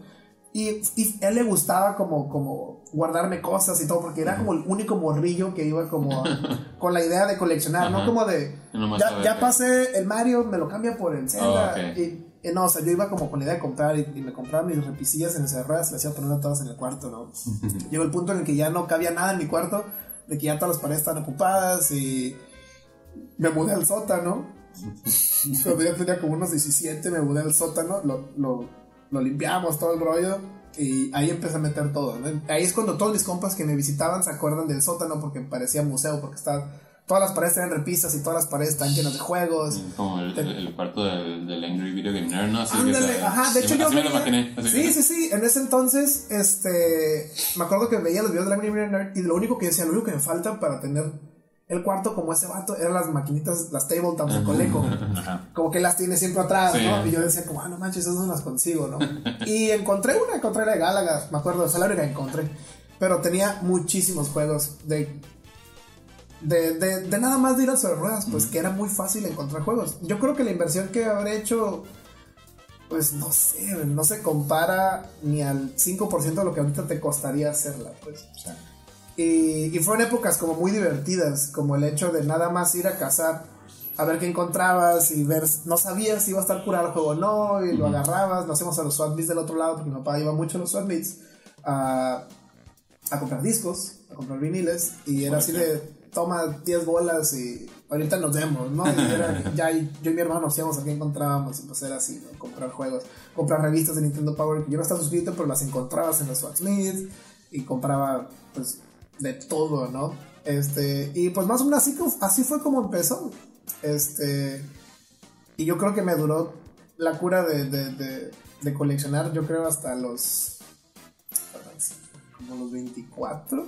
Y, y él le gustaba como, como guardarme cosas y todo, porque era como el único morrillo que iba como con la idea de coleccionar, no como de, ya, ya pasé el Mario, me lo cambia por el Zelda. Oh, y, no, o sea, yo iba como con la idea de comprar y, me compraba mis repisillas en esas ruedas, las iba poniendo todas en el cuarto, ¿no? Llegó el punto en el que ya no cabía nada en mi cuarto, de que ya todas las paredes estaban ocupadas y me mudé al sótano. Cuando ya tenía como unos 17, me mudé al sótano, lo, lo lo limpiamos, todo el rollo. Y ahí empecé a meter todo. Ahí es cuando todos mis compas que me visitaban se acuerdan del sótano porque parecía museo, porque está, todas las paredes eran repisas y todas las paredes están llenas de juegos. Como el, el, cuarto del, Angry Video Game Nerd, ¿no? ajá, de hecho yo veía, Sí, sí, sí, en ese entonces, este, me acuerdo que veía los videos del Angry Video Nerd y lo único que decía, lo único que me falta para tener el cuarto, como ese vato, eran las maquinitas, las tabletops de Coleco. Como que las tiene siempre atrás, ¿no? Y yo decía, como, ah, no manches, esas no las consigo, ¿no? y encontré una, encontré la de Galaga, me acuerdo, esa la encontré. Pero tenía muchísimos juegos de, de, de, nada más de ir a sobre ruedas, pues que era muy fácil encontrar juegos. Yo creo que la inversión que habré hecho, pues no sé, no se compara ni al 5% de lo que ahorita te costaría hacerla, pues. O sea, y, fueron épocas como muy divertidas, como el hecho de nada más ir a cazar, a ver qué encontrabas y ver, no sabías si iba a estar curado el juego o no, y lo agarrabas, nos íbamos a los SWAT del otro lado, porque mi papá iba mucho a los SWAT a, a comprar discos, a comprar viniles, y era así de, toma 10 bolas y ahorita nos vemos, ¿no? Y era, ya yo y mi hermano nos íbamos a qué encontrábamos, y pues era así, comprar juegos, comprar revistas de Nintendo Power, que yo no estaba suscrito, pero las encontrabas en los SWAT y compraba, pues, de todo, ¿no? Este, y pues más o menos así, así fue como empezó. Este, y yo creo que me duró la cura de, de, de, coleccionar, yo creo hasta los, como los 24.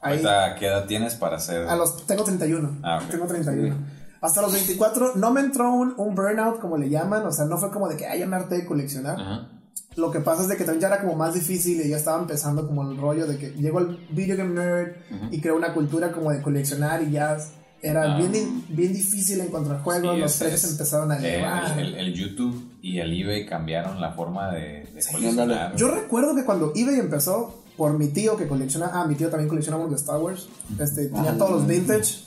Ahí, ¿Qué edad tienes para hacer? A los, tengo 31. Ah, Tengo 31. Hasta los 24 no me entró un, un, burnout, como le llaman, o sea, no fue como de que, ay, me harté de coleccionar. Ajá. Lo que pasa es de que también ya era como más difícil y ya estaba empezando como el rollo de que llegó el video game nerd y creó una cultura como de coleccionar y ya era ah. bien, bien difícil encontrar juegos, los precios empezaron a elevar. El, YouTube y el eBay cambiaron la forma de, coleccionar. Yo recuerdo que cuando eBay empezó, por mi tío que colecciona, ah, mi tío también colecciona unos de Star Wars, este, tenía todos los vintage,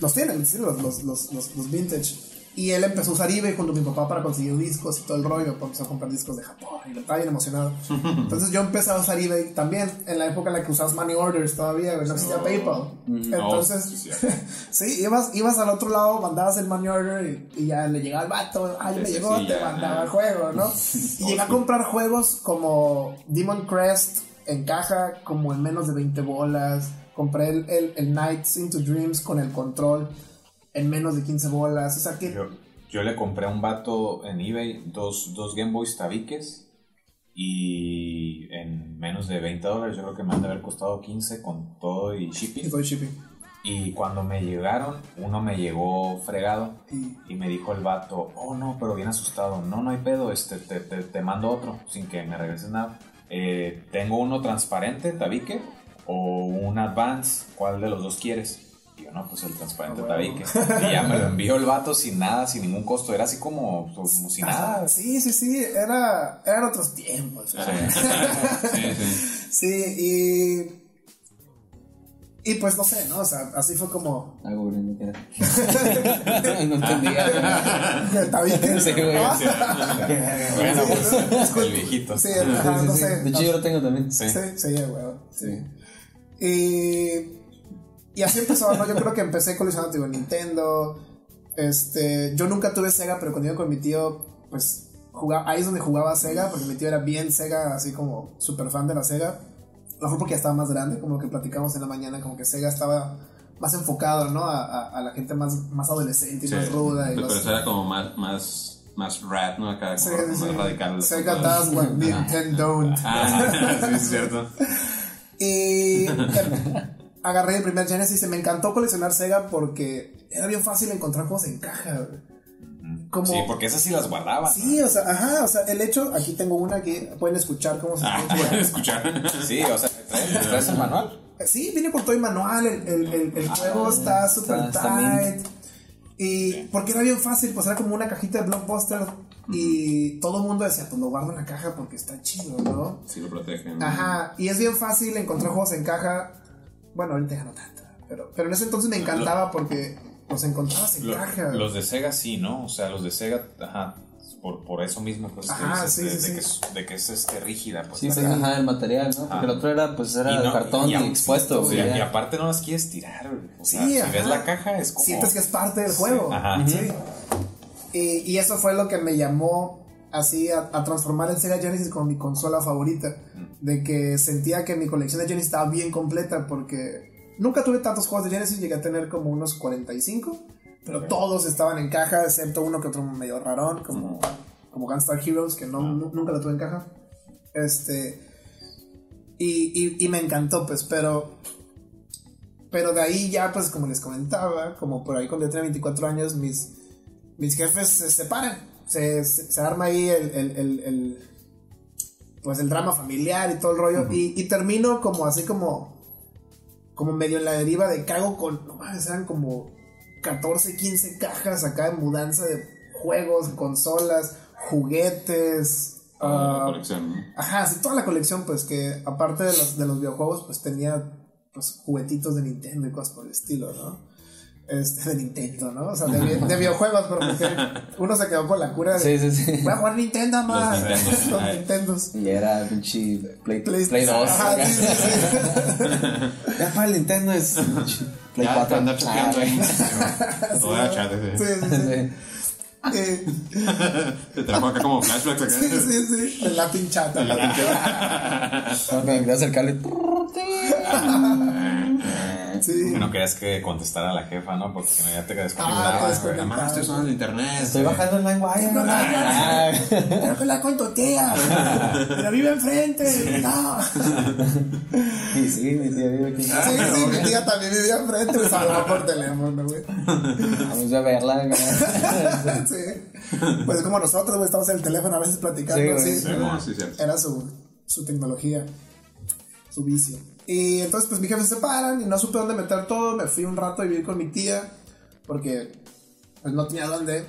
los tienen, los, los, los, los vintage Y él empezó a usar eBay junto a mi papá para conseguir discos y todo el rollo. Empezó a comprar discos de Japón y estaba bien emocionado. Entonces yo empecé a usar eBay también en la época en la que usabas money orders todavía, no existía PayPal. Entonces, sí, ibas, ibas al otro lado, mandabas el money order y, ya le llegaba el vato. Ay, me llegó, te mandaba el juego, ¿no? Y llegué a comprar juegos como Demon Crest en caja, como en menos de 20 bolas. Compré el, el, el Nights into Dreams con el control en menos de 15 bolas. O sea que. Yo, le compré a un vato en eBay dos, dos Game Boys tabiques y en menos de 20 dólares. Yo creo que me han de haber costado 15 con todo y shipping. Y shipping. Y cuando me llegaron, uno me llegó fregado y me dijo el vato, oh no, pero bien asustado, no, no hay pedo, este, te, te, te mando otro sin que me regreses nada. Eh, tengo uno transparente, tabique, o un advance, ¿cuál de los dos quieres? No, pues el transparente ah, tabique. Y ya me lo envió el vato sin nada, sin ningún costo. Era así como, como si nada. Sí, sí, sí. Era, eran otros tiempos. Sí, sí, sí. sí, y. Y pues no sé, ¿no? O sea, así fue como. Algo lindo que era. no entendía. ¿Tabique? Sí, güey. bueno, pues el viejito. Sí, no sé. De hecho, yo lo tengo también. Sí, sí, sí, güey. Sí. Y. Y así empezó, ¿no? Yo creo que empecé coleccionando, digo, Nintendo. Este, yo nunca tuve Sega, pero cuando iba con mi tío, pues jugaba, ahí es donde jugaba Sega, porque mi tío era bien Sega, así como súper fan de la Sega. A lo mejor porque ya estaba más grande, como que platicamos en la mañana, como que Sega estaba más enfocado, ¿no? A, a, la gente más, más adolescente y más ruda. Y pero eso era como más, más, más rat, ¿no? Acá como más radical. Sega does what Nintendo Ah, sí, es cierto. y agarré el primer Genesis y me encantó coleccionar Sega porque era bien fácil encontrar juegos en caja. Como, sí, porque esas sí las guardaba. Sí, o sea, ajá, o sea, el hecho, aquí tengo una que pueden escuchar cómo se ah, pueden escuchar. sí, o sea, ¿traes, el manual? Sí, viene con todo el manual, el, el, el, ah, juego está súper tight. y porque era bien fácil, pues era como una cajita de blockbuster y todo el mundo decía, pues lo guardo en la caja porque está chido, ¿no? Sí, lo protegen. Ajá, y es bien fácil encontrar juegos en caja bueno, ahorita ya no tanto. Pero, pero en ese entonces me encantaba porque los encontrabas en caja. Los de Sega sí, ¿no? O sea, los de Sega, ajá. Por, por eso mismo, pues, ajá, sí, de, sí, de, Que es, de, Que es, este, rígida. Pues, sí, sí, ajá, el material, ¿no? Porque el otro era, pues, era de cartón y, expuesto. y, aparte no las quieres tirar, O sea, si ves la caja es como... Sientes que es parte del juego. Ajá. Sí. Y, y, eso fue lo que me llamó así a, a, transformar el Sega Genesis como mi consola favorita. De que sentía que mi colección de Genesis estaba bien completa porque nunca tuve tantos juegos de Genesis, llegué a tener como unos 45, pero todos estaban en caja, excepto uno que otro medio rarón, como, como Gunstar Heroes, que no, nunca lo tuve en caja. Este. Y, y, y me encantó, pues, pero pero de ahí ya, pues como les comentaba, como por ahí cuando yo tenía 24 años, mis, mis jefes se separan se, se, arma ahí el, el, el, pues el drama familiar y todo el rollo. y, y, termino como así como, como medio en la deriva de cago con, no mames, eran como 14, 15 cajas acá en mudanza de juegos, consolas, juguetes. la uh, colección, Ajá, sí, toda la colección, pues que aparte de los, de los videojuegos, pues tenía pues juguetitos de Nintendo y cosas por el estilo, ¿no? Este, de Nintendo, ¿no? O sea, de, de videojuegos, porque uno se quedó con la cura de. Sí, sí, sí. Voy a jugar Nintendo más. Los Nintendos. Y era pinche Play, Play, Play 2. Ajá, sí, sí, sí. ya para el Nintendo es Play ya, 4. Andar chateando ahí. Todo era chat, sí. Sí, sí, sí. Eh, Te trajo acá como flashbacks acá. Sí, sí, sí. El Latin chat. El Latin chat. Me voy a acercarle. Sí. Que no querías que contestara a la jefa, ¿no? Porque si no ya te desconectabas. Ah, te Además, estoy usando el internet. Estoy bajando el LimeWire. No, no, Pero que la cuento, tía. Pero vive enfrente. No. Y sí, mi tía vive aquí. Sí, sí, mi tía también vivía enfrente. Me hablaba por teléfono, güey. Vamos a verla. sí. Pues como nosotros, güey, estamos en el teléfono a veces platicando. Sí, sí, sí, sí. Era su, su tecnología, su vicio. Y entonces pues mi jefe se separan y no supe dónde meter todo, me fui un rato a vivir con mi tía porque pues no tenía dónde.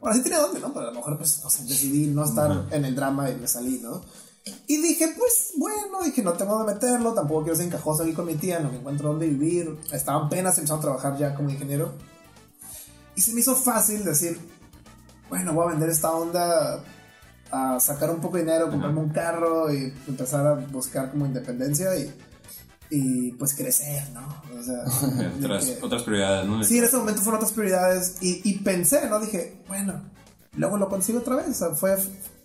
Bueno, sí tenía dónde, ¿no? Pero a lo mejor pues decidí no estar en el drama y me salí, ¿no? Y dije, pues bueno, dije, no tengo dónde meterlo, tampoco quiero ser encajoso aquí con mi tía, no me encuentro dónde vivir. Estaba apenas empezando a trabajar ya como ingeniero. Y se me hizo fácil decir, bueno, voy a vender esta onda, a sacar un poco de dinero, comprarme un carro y empezar a buscar como independencia y, y pues crecer, ¿no? O sea, de Otras, que- otras prioridades, ¿no? Sí, en ese momento fueron otras prioridades y, y pensé, ¿no? Dije, bueno, luego lo consigo otra vez. O sea, fue,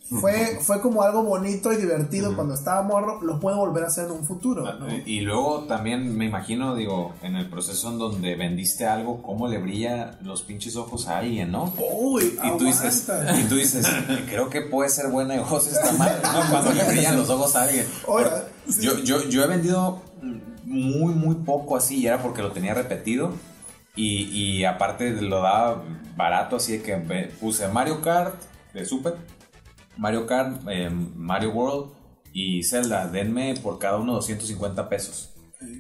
fue, fue como algo bonito y divertido cuando estaba morro, lo puedo volver a hacer en un futuro, ¿no? Y luego también me imagino, digo, en el proceso en donde vendiste algo, cómo le brilla los pinches ojos a alguien, ¿no? Uy, Y tú dices, y tú dices, creo que puede ser buen negocio esta madre, ¿no? Cuando le brillan los ojos a alguien. Sí. Yo, yo, yo he vendido muy, muy poco así y era porque lo tenía repetido. Y, y aparte lo daba barato, así de que puse Mario Kart de Super, Mario Kart, eh, Mario World y Zelda. Denme por cada uno 250 pesos.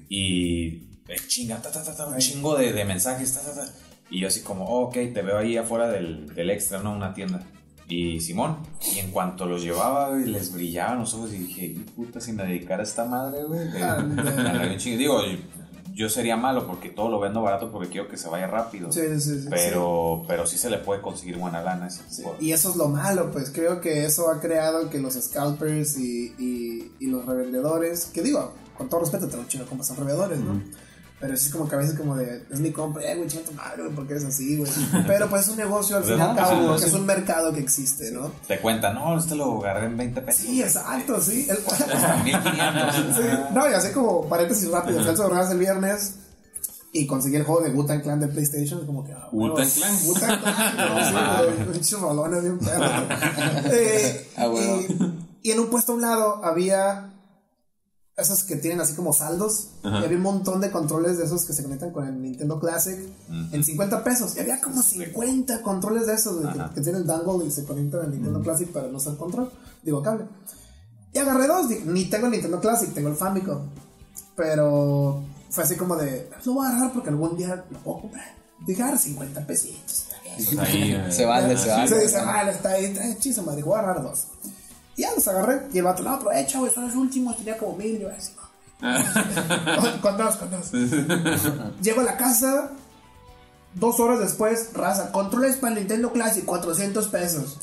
Y eh, chinga, ta, ta, ta, ta, un chingo de, de mensajes. ta, ta, ta. Y yo así como, oh, ok, te veo ahí afuera del, del extra, ¿no? Una tienda. Y Simón, y en cuanto los llevaba, güey, les brillaban los ojos y dije, "Y puta, si me dedicara a esta madre, güey. de- ganaría un chingo". Digo, yo sería malo porque todo lo vendo barato porque quiero que se vaya rápido. Sí, sí, sí, pero, pero sí se le puede conseguir buena lana. ese sí. Y eso es lo malo, pues creo que eso ha creado que los scalpers y, y, y los revendedores, que digo, con todo respeto, un chingo de compas son revendedores, ¿no? Pero es como que a veces como de, es mi compra, eh, güey, chinga tu madre, güey, ¿por qué eres así, güey? Pero pues es un negocio al fin y al cabo, porque es un mercado que existe, ¿no? Te cuentan, no, este lo agarré en 20 pesos. Sí, exacto, sí. El- 1500. Sí, No, y así como paréntesis rápido, al Sobregas el viernes y conseguí el juego de Wu-Tang Clan de PlayStation, como que... ah, bueno, ¿Wu-Tang Clan? Wu-Tang Clan, no, sí, pinches rolones bien perro. Eh, Ah, bueno. y, y en un puesto a un lado había esos que tienen así como saldos, y había un montón de controles de esos que se conectan con el Nintendo Classic en 50 pesos, y había como 50 controles de esos, de que, que tienen el dangle y se conectan al Nintendo Classic para no usar control, digo cable. Y agarré dos, di- ni tengo el Nintendo Classic, tengo el Famicom. Pero fue así como de, lo voy a agarrar porque algún día lo puedo comprar. Dije, agarra 50 pesitos. Pues ahí, eh, Se vale, se ah, vale. Se dice, vale, está ahí, está chizo, madre, voy a agarrar dos. Y ya los agarré. Y el vato, no, aprovecha, güey, son los últimos, tenía como mil. Y yo así, "No". con dos, con dos. Llego a la casa, dos horas después, raza, controles para el Nintendo Classic, 400 pesos.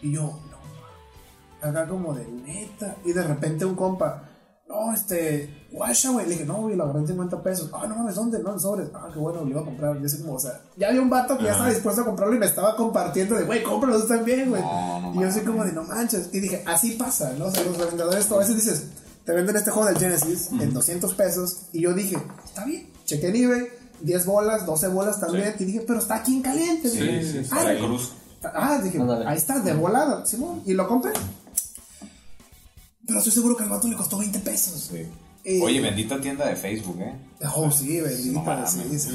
Y yo, no, acá como de neta. Y de repente un compa, no, este, guacha, güey. Le dije, no, güey, lo agarré en 50 pesos. Ah, no mames, ¿dónde? No, en sobres. Ah, qué bueno, lo iba a comprar. Yo así como, o sea, ya había un vato que ya estaba dispuesto a comprarlo y me estaba compartiendo de, güey, cómpralos también, güey. No, no y yo así como de, no manches. Y dije, así pasa, ¿no? O sea, los revendedores, tú a veces dices, te venden este juego del Genesis en 200 pesos. Y yo dije, está bien. Chequé en eBay, 10 bolas, 12 bolas también. Y dije, pero está aquí en caliente. Sí, Dije, sí, sí, "Ah, Cruz. Ah, dije, ahí está, de volada, Simón. Y lo compré. Pero estoy seguro que al vato le costó 20 pesos. Sí. Eh, Oye, bendita tienda de Facebook, ¿eh? Oh, sí, bendita, No sí, sí.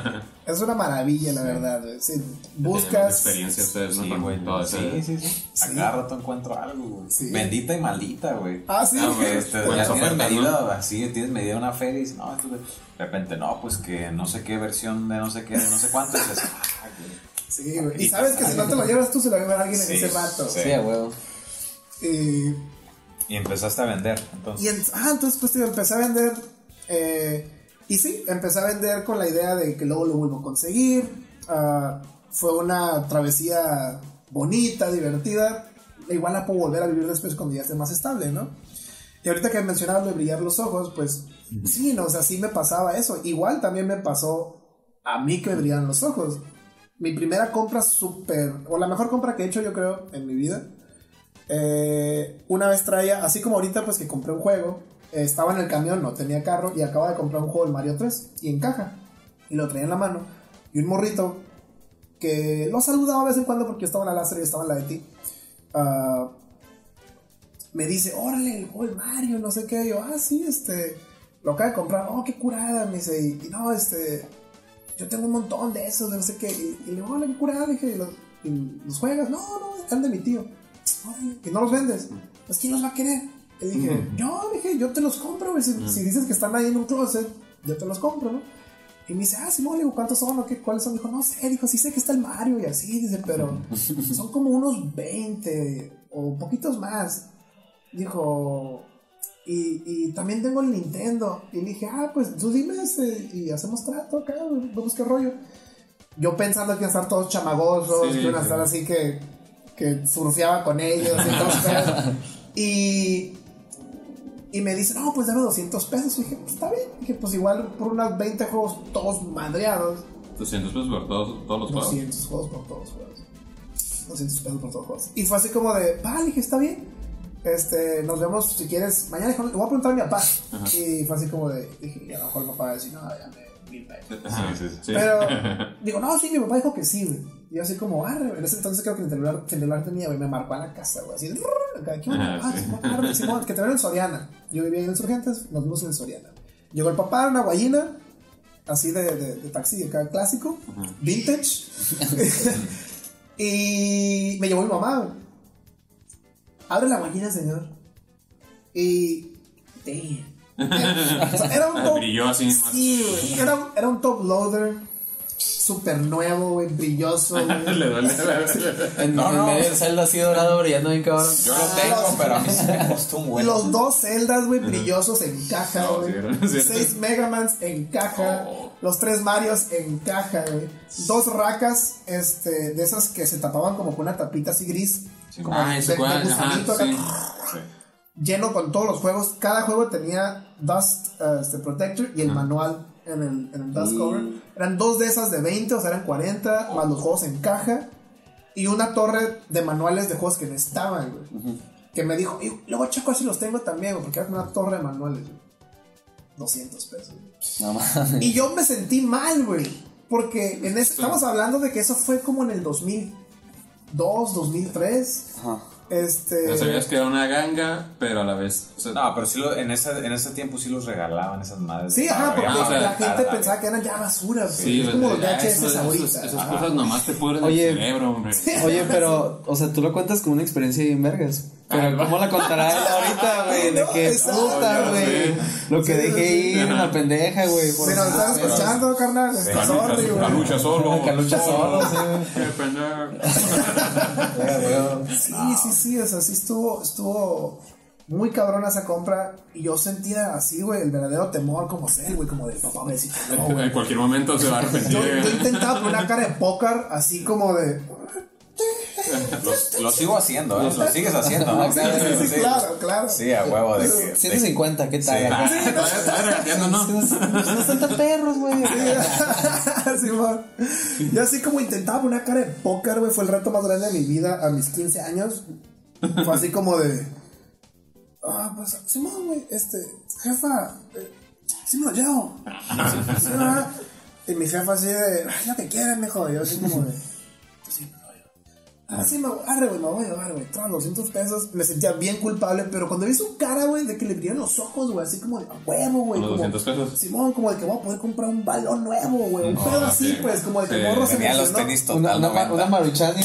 Es una maravilla, la verdad. Tienen buscas. experiencia ustedes, ¿no? Sí, güey. todo Sí, sí, sí. A cada rato encuentro algo, güey. Sí. Bendita y maldita, güey. Ah, sí. Güey. este, ya tienes medida, así, tienes medida una feria y dices, no, esto de de repente, no, pues que no sé qué versión de no sé qué, de no sé cuánto, y dices, ah, güey. Sí, güey. Y sabes que si no te lo llevas tú, se lo va a llevar alguien Sí, en ese rato. sí. Sí, a huevo. Y, Y empezaste a vender, entonces. y en- ah, entonces pues tío, empecé a vender. eh, y sí, empecé a vender con la idea de que luego lo vuelvo a conseguir. Ah, fue una travesía bonita, divertida. Igual la puedo volver a vivir después cuando ya esté más estable, ¿no? Y ahorita que mencionabas de brillar los ojos, pues sí, no, o sea, sí me pasaba eso. Igual también me pasó a mí que me brillaban los ojos. Mi primera compra súper, o la mejor compra que he hecho yo creo en mi vida, eh, una vez traía, así como ahorita pues que compré un juego, eh, estaba en el camión, no tenía carro y acaba de comprar un juego del Mario 3 y en caja. Y lo traía en la mano. Y un morrito que lo saludaba de vez en cuando porque yo estaba en la láser y estaba en la de ti. ah, me dice, órale, el juego del Mario, no sé qué. Yo, ah, sí, este, lo acaba de comprar. Oh, qué curada. Me dice, y, y no, este, yo tengo un montón de esos, de no sé qué. Y, y le digo, órale, qué curada. Dije, ¿y los, y los juegas? No, no, están de mi tío. ¿Y no los vendes? Pues, ¿quién los va a querer? Y dije, yo, dije, yo te los compro, güey. Si, si dices que están ahí en un closet, yo te los compro, ¿no? Y me dice, ah, sí, no, le digo, ¿cuántos son o qué? ¿Cuáles son? Dijo, no sé, dijo, sí sé que está el Mario y así, dice, pero son como unos 20 o poquitos más. Dijo, y, y también tengo el Nintendo. Y le dije, ah, pues tú dime este, y hacemos trato acá, vamos qué rollo. yo pensando que iban a estar todos chamagosos, Sí, que iban a estar así que, que surfeaba con ellos y todo. Y, y me dice, no, pues dame 200 pesos. Y dije, pues está bien. Dije, pues igual por unas 20 juegos todos madreados. 200 pesos por todos, todos los juegos. 200 juegos por todos los juegos. 200 pesos por todos los juegos. Y fue así como de, vale, dije, está bien. Este, nos vemos si quieres mañana. Le voy a preguntar a mi papá. Y fue así como de, dije, y a lo mejor el papá va a decir, no, ya me Sí, sí, sí. Pero, digo, no, sí, mi papá dijo que sí, güey. Y yo así como, güey. En ese entonces creo que el celular, el celular tenía, güey, me marcó a la casa, güey. Así, acá, ¿qué onda? Ah, sí. Simón, que te ven en Soriana. Yo vivía en Insurgentes, nos vimos en Soriana. Llegó el papá, una guayina, así de, de, de taxi acá clásico, vintage. y me llevó mi mamá, güey. Abre la guayina, señor. Y. Damn. Era un top. Brilló así. más. Sí, güey. Era, era un top loader. Súper nuevo, güey. Brilloso, güey. Le duele. En, No, en no. medio del celda así dorado brillando bien cabrón. Yo lo tengo, pero a mí sí me costó un buen. Los dos celdas, güey, brillosos en caja, No, güey. sí. Seis Megamans en caja. Oh. Los tres Marios en caja, güey. Dos racas, este, de esas que se tapaban como con una tapita así gris. como Ah, de- ese de cual. Ajá, gusanito acá, sí. Lleno con todos los juegos. Cada juego tenía Dust uh, este, Protector y el manual en el, en el Dust Cover. Eran dos de esas de 20, o sea, eran 40, más los juegos en caja. Y una torre de manuales de juegos que no estaban, güey. Que me dijo, y luego checo si los tengo también, güey, porque era una torre de manuales, güey. 200 pesos. güey. No. Y yo me sentí mal, güey. Porque en ese, estamos hablando de que eso fue como en el 2002, 2003. Ajá. Este. Sabías que era una ganga, pero a la vez. o sea, No, pero sí lo, en, ese, en ese tiempo sí los regalaban esas madres. Sí, ajá, porque o sea, la gente pensaba que eran ya basura, güey. Sí, es como ya, VHS eso- esos- ahorita. Esas cosas nomás te pudren el cerebro, hombre. Oye, pero, o sea, tú lo cuentas como una experiencia bien vergas. Pero ¿cómo la contará él ahorita, güey? De No, que exacto, puta, ya güey. Lo que Sí, dejé sí. ir en la pendeja, güey. Si nos estás escuchando, carnal, está sorry, güey. Calucha solo. Calucha solo. Qué pendejo. Sí, sí, sí, o sea, sí estuvo, estuvo muy cabrona esa compra y yo sentía así, güey, el verdadero temor como ser, güey, como de papá, me no, güey. En cualquier momento se va a arrepentir. Yo, yo intentaba poner una cara de póker así como de... Lo sigo haciendo, ¿eh? Lo sigues haciendo, ¿no? Sí, sí, Sí, claro, claro. Sí, a huevo de que. 150, ¿qué tal? ¿no? No son tan perros, güey. Yo así como intentaba poner una cara de póker, güey, fue el reto más grande de mi vida a mis 15 años. Fue así como de... Ah, pues, Simón, güey, este, jefa, eh, sí me lo llevo. Y mi jefa así de, "Ay, lo que quieras, mijo. Y yo así como de, pues sí, me lo. Ah, sí, me arre, güey, me voy a llevar, güey. Trae 200 pesos. Me sentía bien culpable, pero cuando vi su cara, güey, de que le brillaron los ojos, güey, así como de, a huevo, güey. Con los como- 200 pesos. Simón, como de que voy a poder comprar un balón nuevo, güey. Un Oh, pedo así, sí. pues, como de que Sí, morro se Tenía los tenis Una, total una, ma- 90. una maruchan y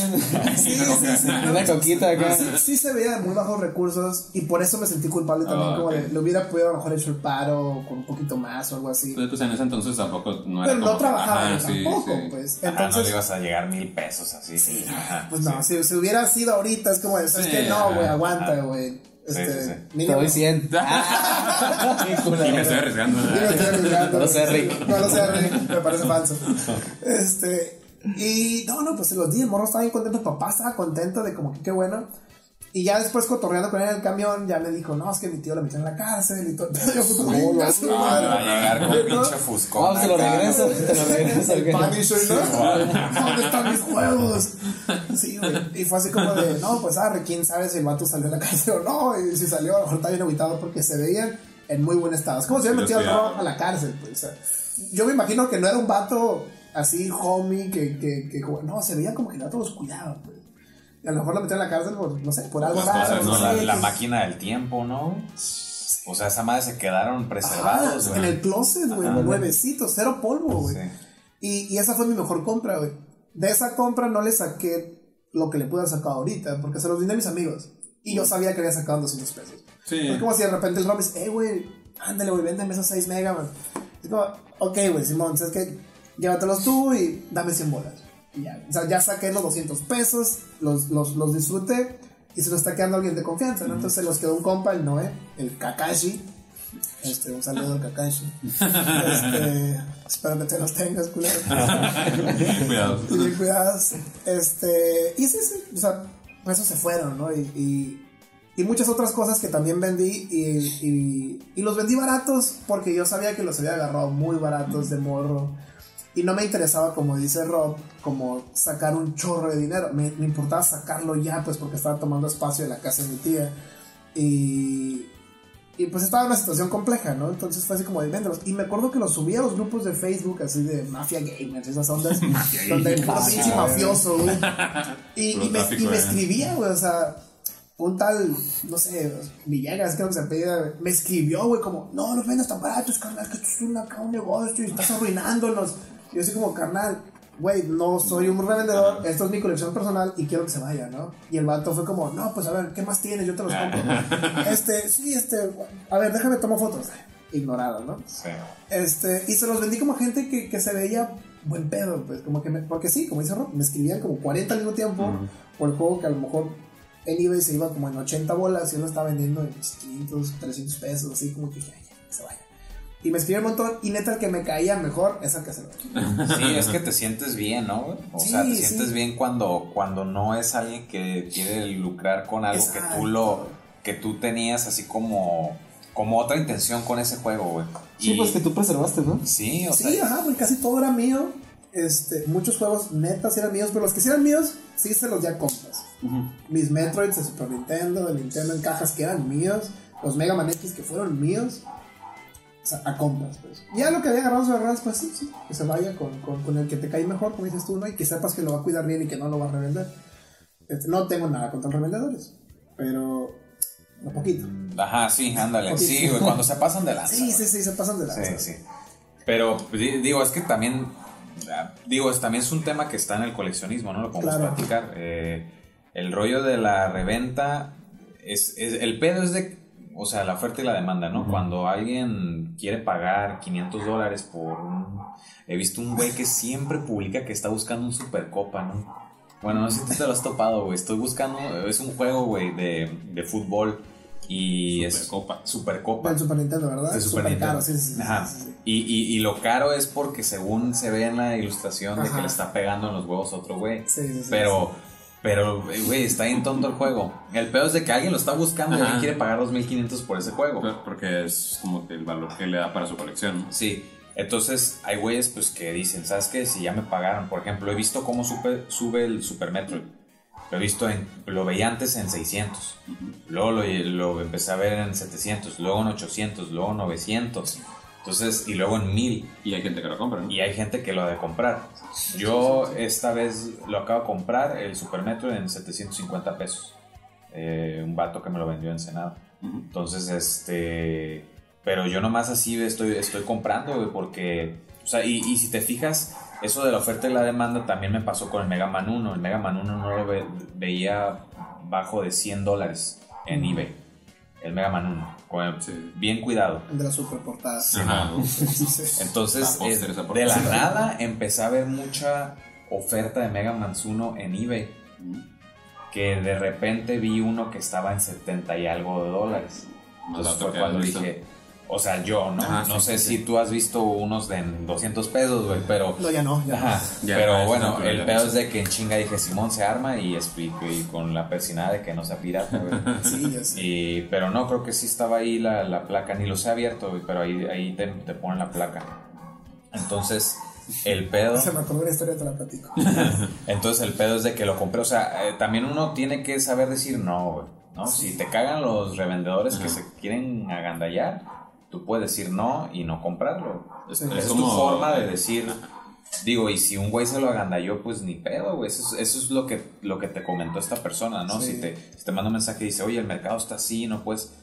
Sí, sí, sí. una coquita acá. Sí, sí se veía de muy bajos recursos y por eso me sentí culpable también, Ah, como de, le hubiera podido a lo mejor hecho el paro con un poquito más o algo así. Pues, pues en ese entonces tampoco no era Pero como no trabajaba Ajá, sí, tampoco, sí. pues. Ah, no le Entonces, ibas a llegar mil pesos así. Ajá, pues sí. No, si, si hubiera sido ahorita, es como de, ¿sabes Sí, qué? No, güey, aguanta, ajá. güey. Este, sí, sí. Te doy 100. Y me estoy arriesgando. Yo no estoy arriesgando, No lo sé. Rick. No lo sé, Rick. Me parece falso. Este. Y no, no, pues se los di. El morro estaba bien contento. El papá estaba contento de como que qué bueno. Y ya después cotorreando con él en el camión, ya me dijo, no, es que mi tío lo metió en la cárcel y todo. Yo fui como, "Venga, su Ah, madre". va a llegar con ¿No? pinche. Vamos, te lo regreso. Te lo regreso. El ¿qué? Punisher, ¿no? ¿Dónde están mis juegos? Sí, güey. Y fue así como de, no, pues arre, quién sabe si el vato salió de la cárcel o no. Y si salió, a lo mejor está bien aguitado porque se veían en muy buen estado. Es como si hubiera metido a la cárcel, pues. o sea, yo me imagino que no era un vato así, homie, que, que, que no, se veía como que el vato los cuidaba, pues. Y a lo mejor lo metió en la cárcel por, no sé, por algo Pues, raro. cosas, no la, la que- máquina del tiempo, ¿no? O sea, esa madre se quedaron preservados, güey. en el closet, güey, nuevecitos, cero polvo, güey. Sí. Y, y esa fue mi mejor compra, güey. De esa compra no le saqué lo que le pude haber sacado ahorita, porque se los di a mis amigos. Y yo sabía que había sacado 200 pesos. Sí. Es como si de repente el Rob dice, hey, güey, ándale, güey, véndeme esos 6 megas, man. Es como, ok, güey, Simón, ¿sabes qué? Llévatelos tú y dame 100 bolas. Y ya, o sea, ya saqué los 200 pesos, los, los, los disfruté y se los está quedando alguien de confianza, ¿no? Entonces se los quedó un compa, el Noé, el Kakashi. Este, un saludo al Kakashi. Este, espero que te los tengas, culero. Cuidado. Y bien cuidados. Este, y sí, sí, o sea, por eso se fueron, ¿no? Y, y, y muchas otras cosas que también vendí y, y, y los vendí baratos porque yo sabía que los había agarrado muy baratos de morro. Y no me interesaba, como dice Rob, como sacar un chorro de dinero. Me, me importaba sacarlo ya, pues porque estaba tomando espacio en la casa de mi tía. Y, y pues estaba en una situación compleja, ¿no? Entonces fue así como de véndelos. Y me acuerdo que los subí a los grupos de Facebook, así de Mafia Gamers, esas ondas. donde el pinche mafioso, güey. Y, y me, y me eh. escribía, güey, o sea, un tal, no sé, Villegas, creo que se apellida, me escribió, güey, como, no, no vendas tan baratos, carnal, que esto es una, un negocio y estás arruinándonos. Yo así como, carnal, güey, no soy un revendedor, esto es mi colección personal y quiero que se vaya, ¿no? Y el vato fue como, no, pues a ver, ¿qué más tienes? Yo te los compro. este, sí, este, a ver, déjame tomar fotos. Ignorado, ¿no? Sí. Este, y se los vendí como a gente que, que se veía buen pedo, pues, como que me, porque sí, como dice Rob, me escribían como 40 al mismo tiempo por el juego que a lo mejor en eBay se iba como en 80 bolas y uno estaba vendiendo en 500, 300 pesos, así como que dije, "Ay, ya, que se vaya. Y me escribía un montón y neta el que me caía mejor es el que se lo Sí, es que te sientes bien, ¿no? güey? O Sí, sea, te sí. sientes bien cuando, cuando no es alguien que quiere lucrar con algo que tú lo que tú tenías así como como otra intención con ese juego, güey. Sí, Y- pues que tú preservaste, ¿no? Sí, o Sí, sea, ajá, pues casi todo era mío. Este, muchos juegos netas eran míos, pero los que sí eran míos, sí se los di a compas. Mis Metroids de Super Nintendo, de Nintendo en cajas que eran míos, los Mega Man X que fueron míos, a compas, pues. Ya lo que había agarrado sobre ruedas, pues sí, sí, que se vaya con, con, con el que te cae mejor, como dices tú, ¿no? Y que sepas que lo va a cuidar bien y que no lo va a revender. Este, no tengo nada contra los revendedores, pero un poquito. ajá, sí, ándale. Sí, güey, cuando se pasan de lanza. Sí, sí, sí, se pasan de la Sí, sí. Pero di- digo, es que también, ah, digo, es, también es un tema que está en el coleccionismo, ¿no? Lo podemos Claro. platicar. Eh, el rollo de la reventa, es, es- el pedo es de, o sea, la oferta y la demanda, ¿no? Cuando alguien quiere pagar 500 dólares por un... He visto un güey que siempre publica que está buscando un supercopa, ¿no? Bueno, no sé si tú te lo has topado, güey. Estoy buscando, es un juego, güey, de, de fútbol y es... Supercopa. Supercopa. Del Super Nintendo, ¿verdad? De Super Nintendo. caro, sí, sí, sí, Ajá. sí, sí. Y, y, y lo caro es porque según se ve en la ilustración de que le está pegando en los huevos a otro güey. Sí, sí, sí, Pero, pero, güey, está bien tonto el juego. El peor es de que alguien lo está buscando y alguien quiere pagar 2.500 por ese juego. Porque es como el valor que le da para su colección. ¿no? Sí. Entonces hay güeyes pues que dicen, ¿sabes qué? Si ya me pagaron, por ejemplo, he visto cómo sube, sube el Super Metroid. Lo he visto en, lo veía antes en 600. Luego lo, lo empecé a ver en 700, luego en 800, luego en 900. Entonces, y luego en 1000. Y hay gente que lo compra, ¿no? Y hay gente que lo ha de comprar. Yo esta vez lo acabo de comprar, el Super Metroid, en 750 pesos. Eh, un vato que me lo vendió en Senado. Entonces, este. Pero yo nomás así estoy, estoy comprando, güey, porque. O sea, y, y si te fijas, eso de la oferta y la demanda también me pasó con el Mega Man 1. El Mega Man 1 no lo ve- veía bajo de 100 dólares en eBay. El Mega Man 1. Sí. Bien cuidado. De la super portada. Ajá. Entonces, es- esa de la nada empecé a ver mucha oferta de Mega Man 1 en eBay. Que de repente vi uno que estaba en 70 y algo de dólares. Entonces fue cuando dije, o sea, yo, ¿no? Ajá, no sí, sé sí, si sí. tú has visto unos de en 200 pesos, güey, pero... No, ya no, ya no. Ajá, Ya, pero bueno, no, el pedo es de que en chinga dije, Simón se arma y explico, y con la persinada de que no sea pirata, güey. Sí, ya sé. Y, pero no, creo que sí estaba ahí la, la placa, ni los he abierto, güey, pero ahí, ahí te, te ponen la placa. Entonces, el pedo... Se me acordó una historia, te la platico. Entonces el pedo es de que lo compré. O sea, eh, también uno tiene que saber decir no, güey. ¿no? Si te cagan los revendedores que se quieren agandallar, tú puedes decir no y no comprarlo. Es, Es, es tu como- forma de decir. Digo, y si un güey se lo agandalló, pues ni pedo, güey. Eso, es- eso es lo que, lo que te comentó esta persona, ¿no? Sí. Si, te, si te manda un mensaje y dice, oye, el mercado está así, no puedes.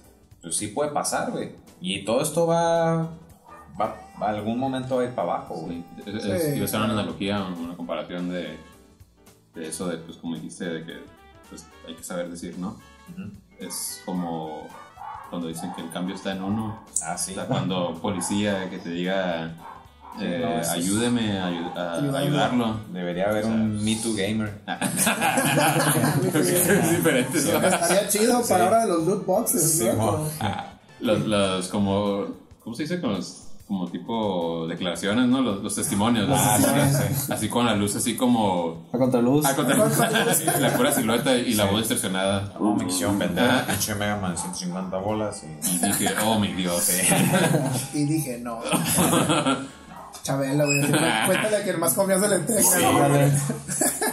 Pues sí puede pasar, güey. Y todo esto va. va a algún momento va a ir para abajo, güey. Sí, es, es- Sí. ser una analogía, una comparación de, de eso de, pues como dijiste, de que pues, hay que saber decir no. Ujú. Es como cuando dicen que el cambio está en uno. Ah, sí. O sea, cuando policía que te diga, eh, No, es- ayúdeme a, a Ayudarlo. ayudarlo. Debería haber O sea, un Me Too Gamer. es diferente. ¿no? Estaría chido para ahora de los loot boxes, Sí, ¿no? Como- los, los como, ¿cómo se dice? Con los como tipo declaraciones, ¿no? Los, los testimonios. Ah, así, sí, sí. así con la luz, así como... A contraluz. Ah, contra la pura silueta y la voz distorsionada. Oh, me quisieron vender a pinche Mega Man 150 bolas y... Y dije, oh mi Dios. Y dije, no. Chabela, güey. Cuéntale que el más confianza le tenga. güey.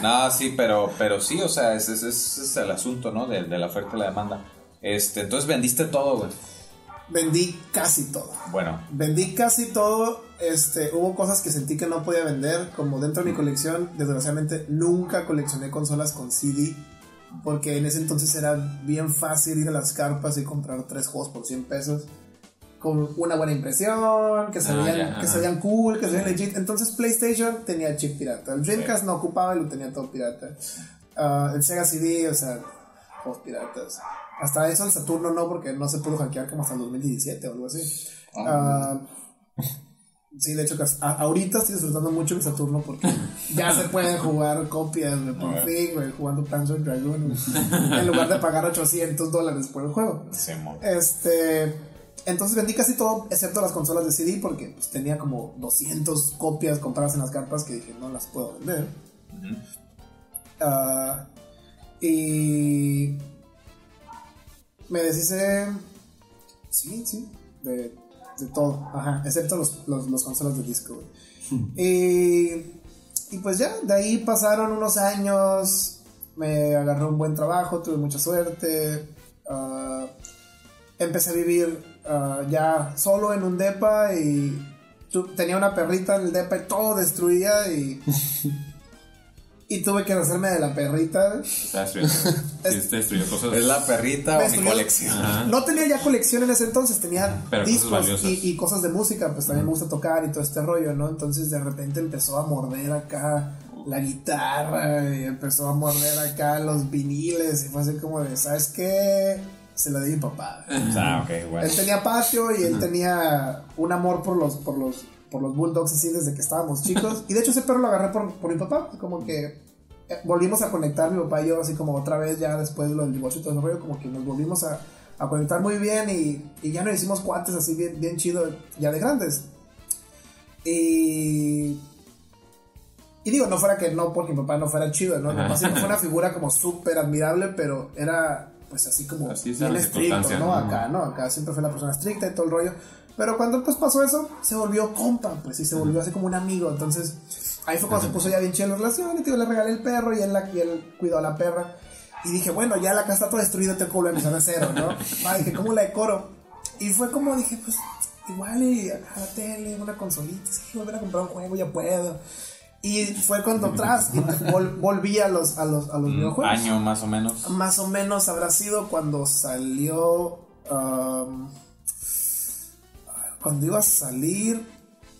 No, sí, pero, pero sí, o sea, ese, ese- ese es el asunto, ¿no? De, de la oferta y la demanda. Este, entonces vendiste todo, güey. Vendí casi todo. Bueno, Vendí casi todo. Este, hubo cosas que sentí que no podía vender. Como dentro de mi colección, desgraciadamente nunca coleccioné consolas con CD. Porque en ese entonces era bien fácil ir a las carpas y comprar tres juegos por 100 pesos. Con una buena impresión, que se Ah, veían, que se veían cool, que se veían legit. Entonces PlayStation tenía chip pirata. El Dreamcast no ocupaba y lo tenía todo pirata. Ah, el Sega CD, o sea, juegos piratas. Hasta eso el Saturno no, porque no se pudo hackear como hasta el 2017 o algo así. Ah, sí, de hecho, ahorita estoy disfrutando mucho mi Saturno porque ya se pueden jugar copias, güey, por fin, güey, jugando Panzer Dragoon, güey, en lugar de pagar 800 dólares por el juego. mo- Este. Entonces vendí casi todo, excepto las consolas de CD, porque pues, tenía como 200 copias compradas en las carpas que dije no las puedo vender. Ah, y. Me deshice. Sí, sí, de, de todo, ajá, excepto los, los, los consolas de disco, güey. y, y pues ya, de ahí pasaron unos años, me agarré un buen trabajo, tuve mucha suerte. ah, empecé a vivir ah, ya solo en un depa y tu- tenía una perrita en el depa y todo destruía y y tuve que hacerme de la perrita. Está destruyendo. Cosas. ¿Es la perrita Me o mi colección? Ajá. No tenía ya colección en ese entonces, tenía Pero discos y, y cosas de música, pues también me gusta tocar y todo este rollo, ¿no? Entonces de repente empezó a morder acá la guitarra y empezó a morder acá los viniles y fue así como de, ¿sabes qué? Se lo di a mi papá. Ah, ok, bueno. Él tenía patio y él tenía un amor por los, por los, por los bulldogs así desde que estábamos chicos. Y de hecho ese perro lo agarré por, por mi papá, como que eh, volvimos a conectar mi papá y yo así como otra vez ya después de lo del divorcio y todo el rollo, como que nos volvimos a, a conectar muy bien y, y ya nos hicimos cuates así bien, bien chido ya de grandes. Y... Y digo, no fuera que no porque mi papá no fuera chido, ¿no? Mi papá siempre fue una figura como súper admirable, pero era pues así como Así bien estricto. ¿no? Acá, ¿no? Acá siempre fue la persona estricta y todo el rollo. Pero cuando pues pasó eso, se volvió compa, pues, y se volvió así como un amigo. Entonces, ahí fue cuando se puso ya bien chido la relación. Y tío, le regalé el perro y él, la, y él cuidó a la perra. Y dije, bueno, ya la casa está toda destruida, tengo que volver a empezar de cero, ¿no? Ah, dije, ¿cómo la decoro? Y fue como, dije, pues, igual y acá la tele, una consolita, sí, volver a comprar un juego, ya puedo. Y fue cuando atrás, y vol- volví a los, a los, a los videojuegos año más o menos. más o menos habrá sido cuando salió. um, cuando iba a salir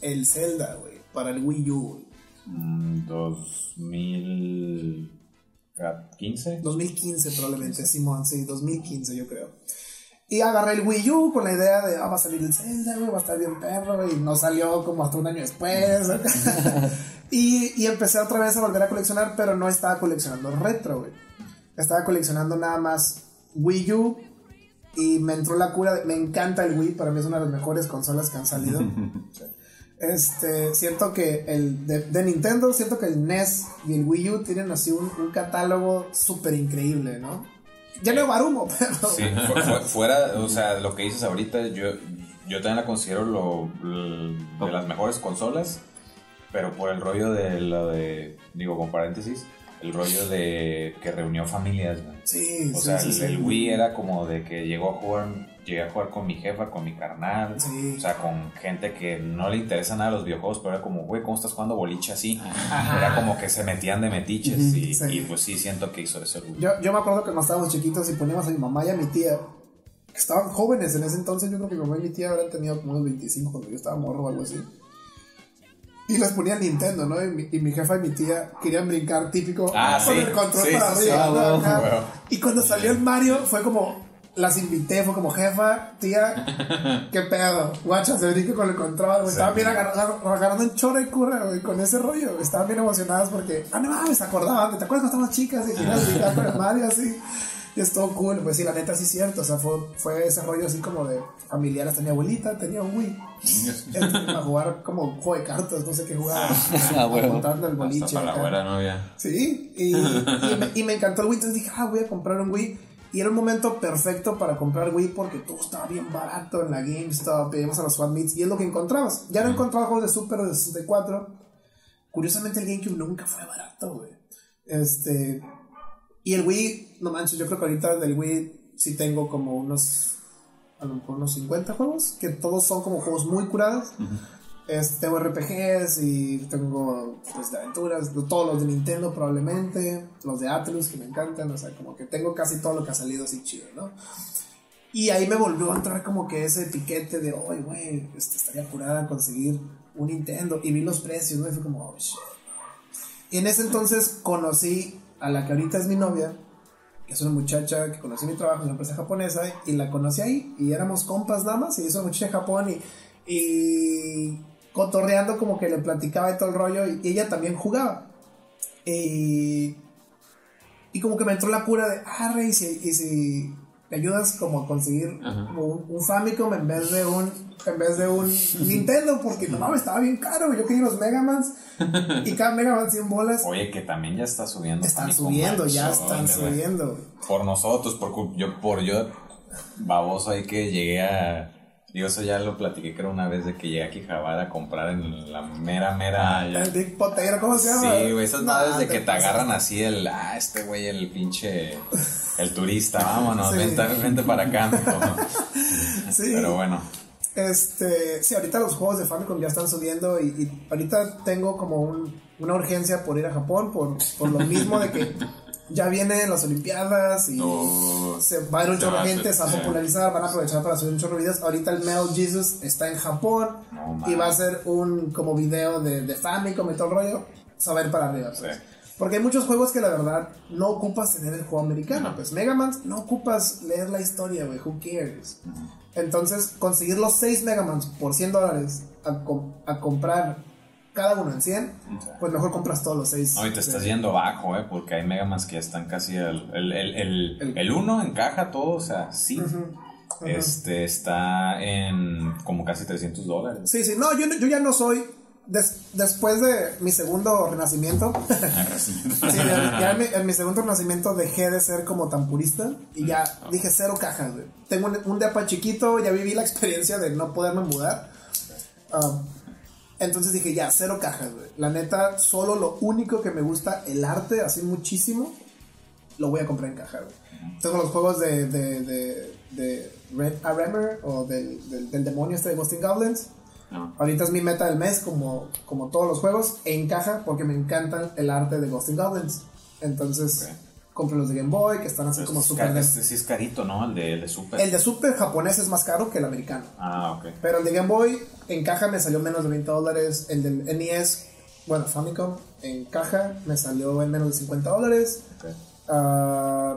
el Zelda, güey, para el Wii U, güey. Mm, 2015. 2015 probablemente, Simón, sí, 2015 yo creo. Y agarré el Wii U con la idea de, ah, va a salir el Zelda, güey, va a estar bien perro, y no salió como hasta un año después. y, y empecé otra vez a volver a coleccionar, pero no estaba coleccionando retro, güey. Estaba coleccionando nada más Wii U y me entró la cura, de- me encanta el Wii, para mí es una de las mejores consolas que han salido. Este, siento que el de, de Nintendo, siento que el NES y el Wii U tienen así un, un catálogo súper increíble, ¿no? Ya no Barumo, pero... Sí, fu- fu- fuera, o sea, lo que dices ahorita, yo, yo también la considero lo, lo- de las mejores consolas, pero por el rollo de lo de, digo con paréntesis, el rollo de que reunió familias, güey. Sí, O sí, sea, sí, el, sí. el Wii era como de que llegó a jugar, llegué a jugar con mi jefa, con mi carnal, Sí. o sea, con gente que no le interesa nada los videojuegos, pero era como, güey, ¿cómo estás jugando boliche así? Era como que se metían de metiches y, sí. y pues sí siento que hizo eso el Wii. Yo, yo me acuerdo que cuando estábamos chiquitos y poníamos a mi mamá y a mi tía, que estaban jóvenes en ese entonces, yo creo que mi mamá y mi tía habrán tenido como unos 25 cuando yo estaba morro o algo así. Y les ponía Nintendo, ¿no? Y mi, y mi jefa y mi tía querían brincar típico Ah, con sí. el control Sí, para sí, sí. arriba. Ah, ¿no? huevo, Acá. huevo. Y cuando salió el Mario fue como, las invité, fue como, jefa, tía, qué pedo, guacha, se brinca con el control, güey. Estaban bien agar- agar- agarrando en chorro y curra, güey, con ese rollo. Estaban bien emocionadas porque, ah, no mames, se acordaban, ¿te acuerdas cuando estábamos chicas y querías brincar con el Mario así? Y estuvo cool, pues sí, la neta sí es cierto. O sea, fue, fue ese rollo así como de familiares. Tenía abuelita, tenía un Wii. Este, a jugar como juego de cartas, no sé qué jugaba. Ah, bueno. el boliche. Hasta para la abuela novia. Sí, y, y me, y me encantó el Wii. Entonces dije, ah, voy a comprar un Wii. Y era un momento perfecto para comprar Wii porque todo estaba bien barato en la GameStop. Íbamos a los Fan Meets y es lo que encontrabas. Ya no encontraba juegos de Super de 64. Curiosamente, el GameCube nunca fue barato, güey. Este. Y el Wii, no manches, yo creo que ahorita del Wii sí tengo como unos. A lo mejor unos 50 juegos. Que todos son como juegos muy curados. Este, tengo RPGs y tengo pues, de aventuras, todos los de Nintendo probablemente, los de Atlus que me encantan, o sea, como que tengo casi todo lo que ha salido así chido, ¿no? Y ahí me volvió a entrar como que ese piquete de, oye, güey, este, estaría curada conseguir un Nintendo. Y vi los precios, ¿no? Y fue como, oh, shit. Y en ese entonces conocí a la que ahorita es mi novia, que es una muchacha que conocí mi trabajo en una empresa japonesa, y la conocí ahí, y éramos compas nada más, y hizo muchacha de Japón, y, y cotorreando como que le platicaba de todo el rollo, y ella también jugaba. Y, y como que me entró la cura de, ah, rey, y si ayudas como a conseguir Ajá. un, un Famicom en vez de un en vez de un Nintendo porque no mames estaba bien caro yo quería los Megamans y cada Megaman 100 bolas Oye, que también ya está subiendo. están Famicom, subiendo ya están subiendo Por nosotros, por yo, por yo, baboso ahí que llegué a. Digo, eso ya lo platiqué, creo, una vez de que llegué a Quijabara a comprar en la mera, mera. Ah, ya. el Big Potero ¿cómo se llama? Sí, güey, esas No, madres de que te agarran así el, ah, este güey, el pinche, el turista, vámonos, Sí. vente, vente para acá. Sí. Pero bueno, Este, sí, ahorita los juegos de Famicom ya están subiendo y, y ahorita tengo como un- una urgencia por ir a Japón por, por lo mismo de que ya vienen las Olimpiadas y No. se va a ir un Se chorro de a gente, se va a popularizar, van a aprovechar para subir un chorro de videos. Ahorita el Metal Jesus está en Japón No, y man. va a ser un como video de, de Famicom y todo el rollo. Saber para arriba, pues. Sí. Porque hay muchos juegos que la verdad no ocupas tener el juego americano. Pues Mega Man no ocupas leer la historia, güey. Who cares? Entonces, conseguir los 6 Megamans por 100 dólares a, com- a comprar cada uno en 100, pues mejor compras todos los 6. hoy te estás yendo bajo, eh, porque hay Megamans que ya están casi el, el, el, el, El- uno encaja todo, o sea, sí. Este está en como casi 300 dólares. Sí, sí, no, yo, yo ya no soy. des- después de mi segundo renacimiento, sí, ya, ya en, mi, en mi segundo renacimiento dejé de ser como tan purista y ya dije cero cajas, güey. Tengo un, un depa chiquito, ya viví la experiencia de no poderme mudar. Ah, entonces dije, ya, cero cajas, güey. La neta, solo lo único que me gusta, el arte, así muchísimo, lo voy a comprar en caja, güey. Tengo los juegos de, de, de, de Red Armor o del, del, del demonio este de Ghosting Goblins. No. Ahorita es mi meta del mes, como, como todos los juegos, en caja, porque me encanta el arte de Ghosting Goblins. Entonces. Compro los de Game Boy, que están así Pero como es super... este sí es carito, ¿no? El de, el de Super. El de Super japonés es más caro que el americano. Ah, ok. Pero el de Game Boy en caja me salió menos de 20 dólares. El del NES, bueno, Famicom, en caja me salió en menos de 50 dólares. ok. Ah,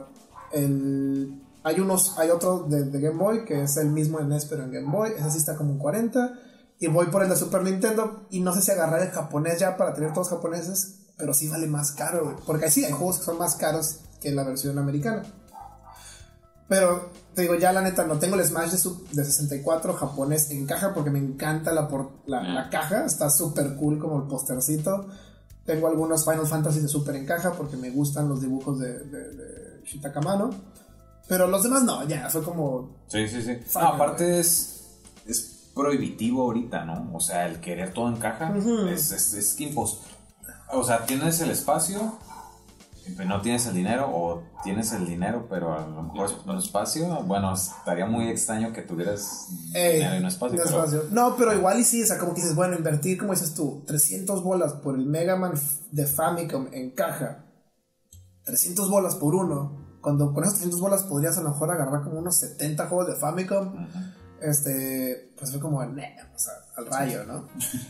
el, hay unos, hay otro de, de Game Boy que es el mismo en NES pero en Game Boy. Ese sí está como en 40. Y voy por el de Super Nintendo. Y no sé si agarrar el japonés ya para tener todos japoneses. Pero sí vale más caro, güey. Porque sí hay juegos que son más caros que la versión americana. Pero te digo, ya la neta, no tengo el Smash de, su- de 64 japonés en caja porque me encanta la, por- la, la caja. Está súper cool como el postercito. Tengo algunos Final Fantasy de Super en caja porque me gustan los dibujos de, de, de Shitaka Mano. Pero los demás no, ya, fue como. Sí, sí, sí. No, aparte es, es prohibitivo ahorita, ¿no? O sea, el querer todo en caja es, es, es impos- O sea, tienes el espacio, no tienes el dinero, o tienes el dinero, pero a lo mejor no espacio. Bueno, estaría muy extraño que tuvieras Ey, dinero y no espacio. no pero- espacio. No, pero igual y sí, o sea, como que dices, bueno, invertir, como dices tú, 300 bolas por el Mega Man de Famicom en caja, 300 bolas por uno. Cuando con esos 300 bolas podrías a lo mejor agarrar como unos 70 juegos de Famicom. Este, pues fue como, "Nah", o sea, al rayo, ¿no?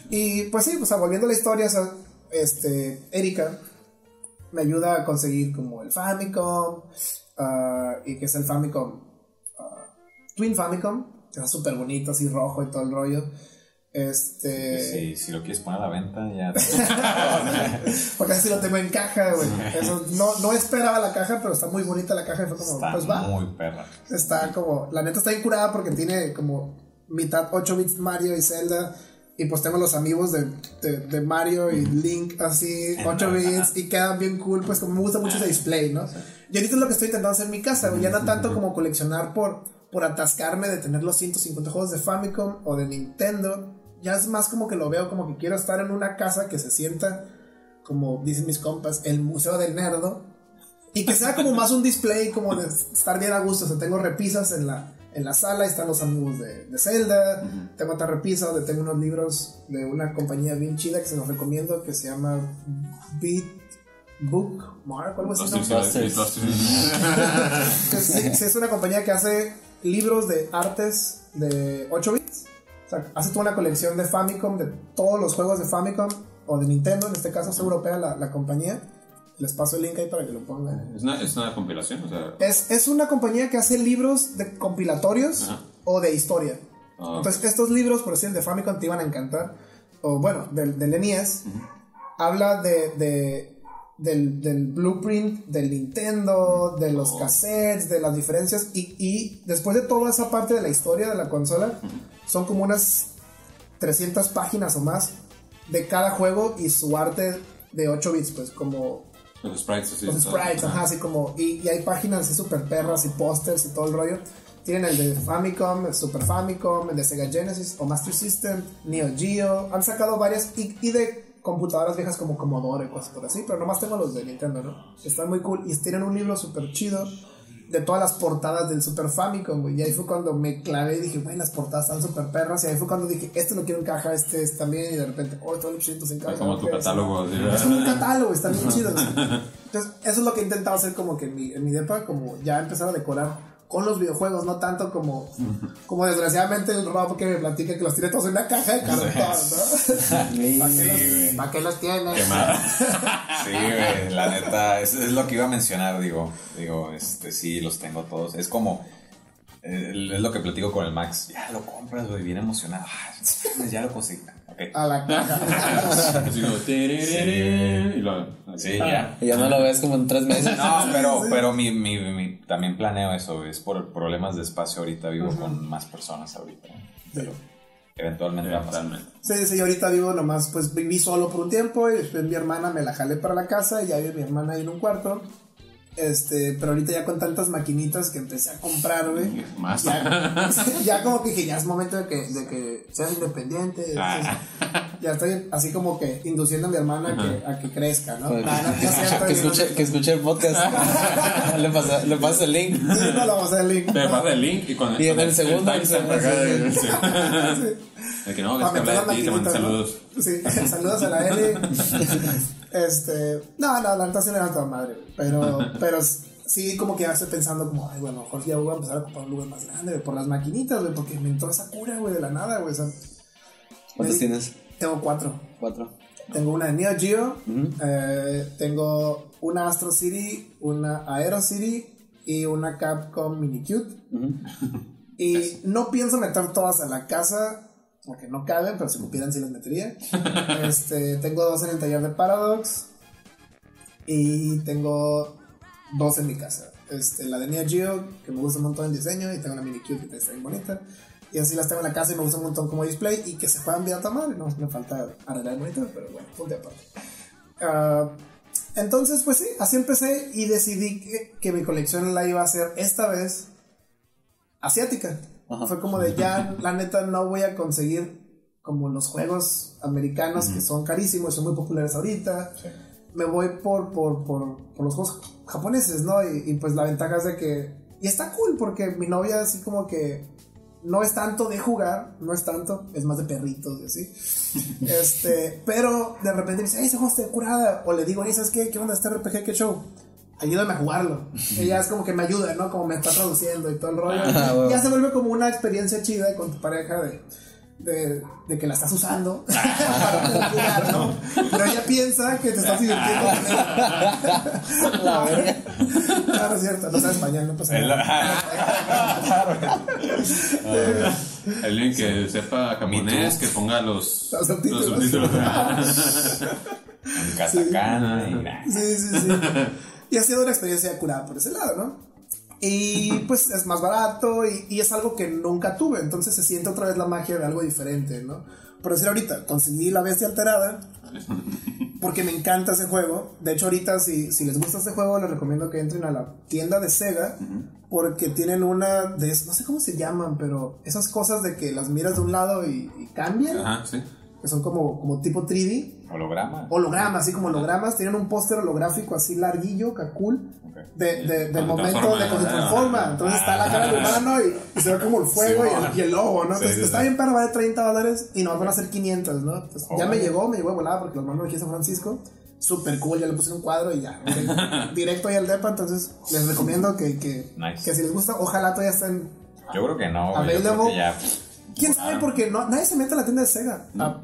y pues sí, pues volviendo a la historia, o sea, este, Erika me ayuda a conseguir como el Famicom, ah, y que es el Famicom ah, Twin Famicom, que está súper bonito, así rojo y todo el rollo. Este. Sí, si lo quieres poner a la venta, ya. Porque así sí lo tengo en caja, güey. Eso, no, no esperaba la caja, pero está muy bonita la caja y fue como, Está pues va. muy perra. Está como, la neta está incurada porque tiene como mitad 8 bits Mario y Zelda. Y pues tengo los amigos de, de, de Mario y Link así, 8 bits, y quedan bien cool, pues como me gusta mucho ese display, ¿no? Y ahorita es lo que estoy intentando hacer en mi casa, ya no tanto como coleccionar por, por atascarme de tener los 150 juegos de Famicom o de Nintendo, ya es más como que lo veo como que quiero estar en una casa que se sienta, como dicen mis compas, el museo del nerdo, y que sea como más un display, como de estar bien a gusto. O sea, tengo repisas en la, en la sala, están los amigos de, de Zelda. Tengo otra repisa donde tengo unos libros de una compañía bien chida que se los recomiendo, que se llama Beat Book Mark o algo así. sí, es una compañía que hace libros de artes de 8 bits. O sea, hace toda una colección de Famicom, de todos los juegos de Famicom, o de Nintendo, en este caso es europea la, la compañía. Les paso el link ahí para que lo pongan. Es una, es una compilación, o sea. Es, es una compañía que hace libros de compilatorios Ajá. o de historia. Ah. Entonces, estos libros, por decir, de Famicom te iban a encantar. O bueno, del, del NES. Habla de, de- del, del blueprint del Nintendo, de los Oh. cassettes, de las diferencias. Y, y después de toda esa parte de la historia de la consola, son como unas 300 páginas o más de cada juego y su arte de 8 bits, pues como Los sprites así. los sprites, ajá, así como. Y, y hay páginas así super perras y pósters y todo el rollo. Tienen el de Famicom, el Super Famicom, el de Sega Genesis o Master System, Neo Geo. Han sacado varias y, y de computadoras viejas como Commodore y cosas por así, pero nomás tengo los de Nintendo, ¿no? Están muy cool y tienen un libro súper chido de todas las portadas del Super Famicom, güey. Y ahí fue cuando me clavé y dije, güey, las portadas están súper perras. Y ahí fue cuando dije, este lo quiero en caja, este es también. Y de repente, oh, todo el chiditos en caja. Como tu sí. catálogo. así, Es como un catálogo, están bien chidos. Entonces, eso es lo que he intentado hacer como que en mi, en mi depa, como ya empezar a decorar con los videojuegos, no tanto como, como desgraciadamente el Rob que me platica que los tiene todos en una caja de cartón, ¿no? ¿Para ¿para qué los tiene? Qué mal. Sí, güey, la neta, es, es lo que iba a mencionar, digo, digo, este, sí, los tengo todos. Es como, eh, es lo que platico con el Max. Ya lo compras, güey, bien emocionado. Ah, ya lo conseguí. A la caja. Así como. tererere, Y lo. Sí, ya. Y ya no lo ves como en tres meses. No, pero, pero mi, mi, mi- también planeo eso, es por problemas de espacio ahorita, vivo con más personas ahorita. Pero eventualmente va a pasar. Totalmente. Sí, sí, ahorita vivo nomás, pues viví solo por un tiempo y después mi hermana me la jalé para la casa y ya vive mi hermana ahí en un cuarto. Este, pero ahorita ya con tantas maquinitas que empecé a comprar, güey. Más. Ya, ya como que dije, ya es momento de que, de que seas independiente. Entonces, ya estoy así como que induciendo a mi hermana a que, a que crezca, ¿no? Pues, Ah, que, escuche, que escuche el podcast. le, pasa, le el link. Sí, no hacer el link. Te pasa el link y cuando. Y en el segundo, el que es que habla de ti, te saludos. saludos a la Eli. Este, no, no, la neta sí le da toda madre, pero, pero sí como que ya estoy pensando como, ay, bueno, a lo mejor ya voy a empezar a ocupar un lugar más grande, güey, por las maquinitas, güey, porque me entró esa cura, güey, de la nada, güey. o sea, ¿Cuántos me- tienes? Tengo cuatro. Cuatro. Tengo una de Neo Geo, eh, tengo una Astro City, una Aero City y una Capcom Mini Cute. Y no pienso meter todas a la casa, porque no caben, pero si cupieran sí las metería. este, tengo dos en el taller de Paradox y tengo dos en mi casa. Este, la de Neo Geo, que me gusta un montón el diseño, y tengo una Mini Cute que está bien bonita. Y así las tengo en la casa y me gusta un montón como display y que se juegan bien a tu madre. No me falta arreglar el monitor, pero bueno, punto aparte. Ah, entonces, pues sí, así empecé y decidí que, que mi colección la iba a hacer esta vez asiática. Fue como de ya, la neta, no voy a conseguir como los juegos americanos que son carísimos, son muy populares ahorita. Me voy por, por, por, por los juegos japoneses, ¿no? Y, y pues la ventaja es de que... Y está cool porque mi novia así como que no es tanto de jugar, no es tanto, es más de perritos y así. este, pero de repente me dice, ¡ay, ese juego está curada! O le digo, "Oye, ¿sabes qué? ¿Qué onda este RPG? ¿Qué show? Ayúdame a jugarlo. Ella es como que me ayuda, ¿no? Como me está traduciendo y todo el rollo. Ah, bueno. Ya se vuelve como una experiencia chida con tu pareja de, de, de que la estás usando para poder jugar, ¿no? Pero ella piensa que te estás divirtiendo con ella. La verga. Claro, es cierto, no sabe español, no pasa nada. Alguien que sepa japonés, que ponga los, Los subtítulos. subtítulos. En Katakana y Sí, sí, sí. Y ha sido una experiencia curada por ese lado, ¿no? Y pues es más barato y, y es algo que nunca tuve, entonces se siente otra vez la magia de algo diferente, ¿no? Por decir ahorita, conseguí la bestia alterada porque me encanta ese juego. De hecho, ahorita si, si les gusta este juego, les recomiendo que entren a la tienda de Sega porque tienen una de, no sé cómo se llaman, pero esas cosas de que las miras de un lado y, y cambian, Ajá, sí. Que son como, como tipo 3D. holograma. Hologramas, así como hologramas, tienen un póster holográfico así larguillo, cacul, Ok. de, de- del momento de cuando se transforma. Entonces está la cara del humano y, y se ve como el fuego Sí, y, el, y el lobo, ¿no? Entonces sí, está sí. bien, pero vale 30 dólares y nos van a hacer 500, ¿no? Entonces, ya me llegó, me llegó de volada porque los mando aquí a San Francisco. Súper cool, ya le puse un cuadro y ya. Directo ahí al depa, entonces les recomiendo que, que, Nice. que si les gusta, ojalá todavía estén. Yo creo que no. Yo creo Available. que ya. ¿Quién sabe? Porque no, nadie se mete a la tienda de Sega. Ah,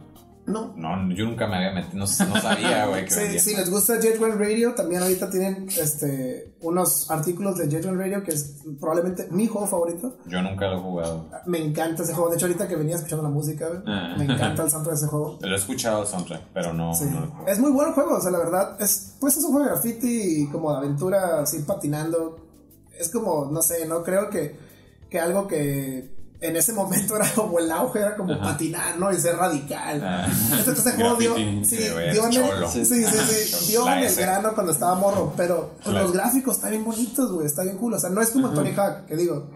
no. No, yo nunca me había metido. No, no sabía, güey, Sí, si les gusta Jet One Radio, también ahorita tienen este, unos artículos de Jet One Radio, que es probablemente mi juego favorito. Yo nunca lo he jugado. Me encanta ese juego. De hecho, ahorita que venía escuchando la música, Ah. me encanta el soundtrack de ese juego. Lo he escuchado el soundtrack, pero no, Sí. no lo. Es muy bueno el juego, o sea, la verdad, es, pues es un juego de graffiti y como de aventura, así patinando. Es como, no sé, no creo que, que algo que en ese momento era como el auge, era como patinar, ¿no? Y ser radical. Ah. Entonces juego dio, sí, dio en el, sí, sí, sí, dio en el grano cuando estaba morro, pero los gráficos están bien bonitos, güey, está bien cool. O sea, no es como Tony Hawk, que digo,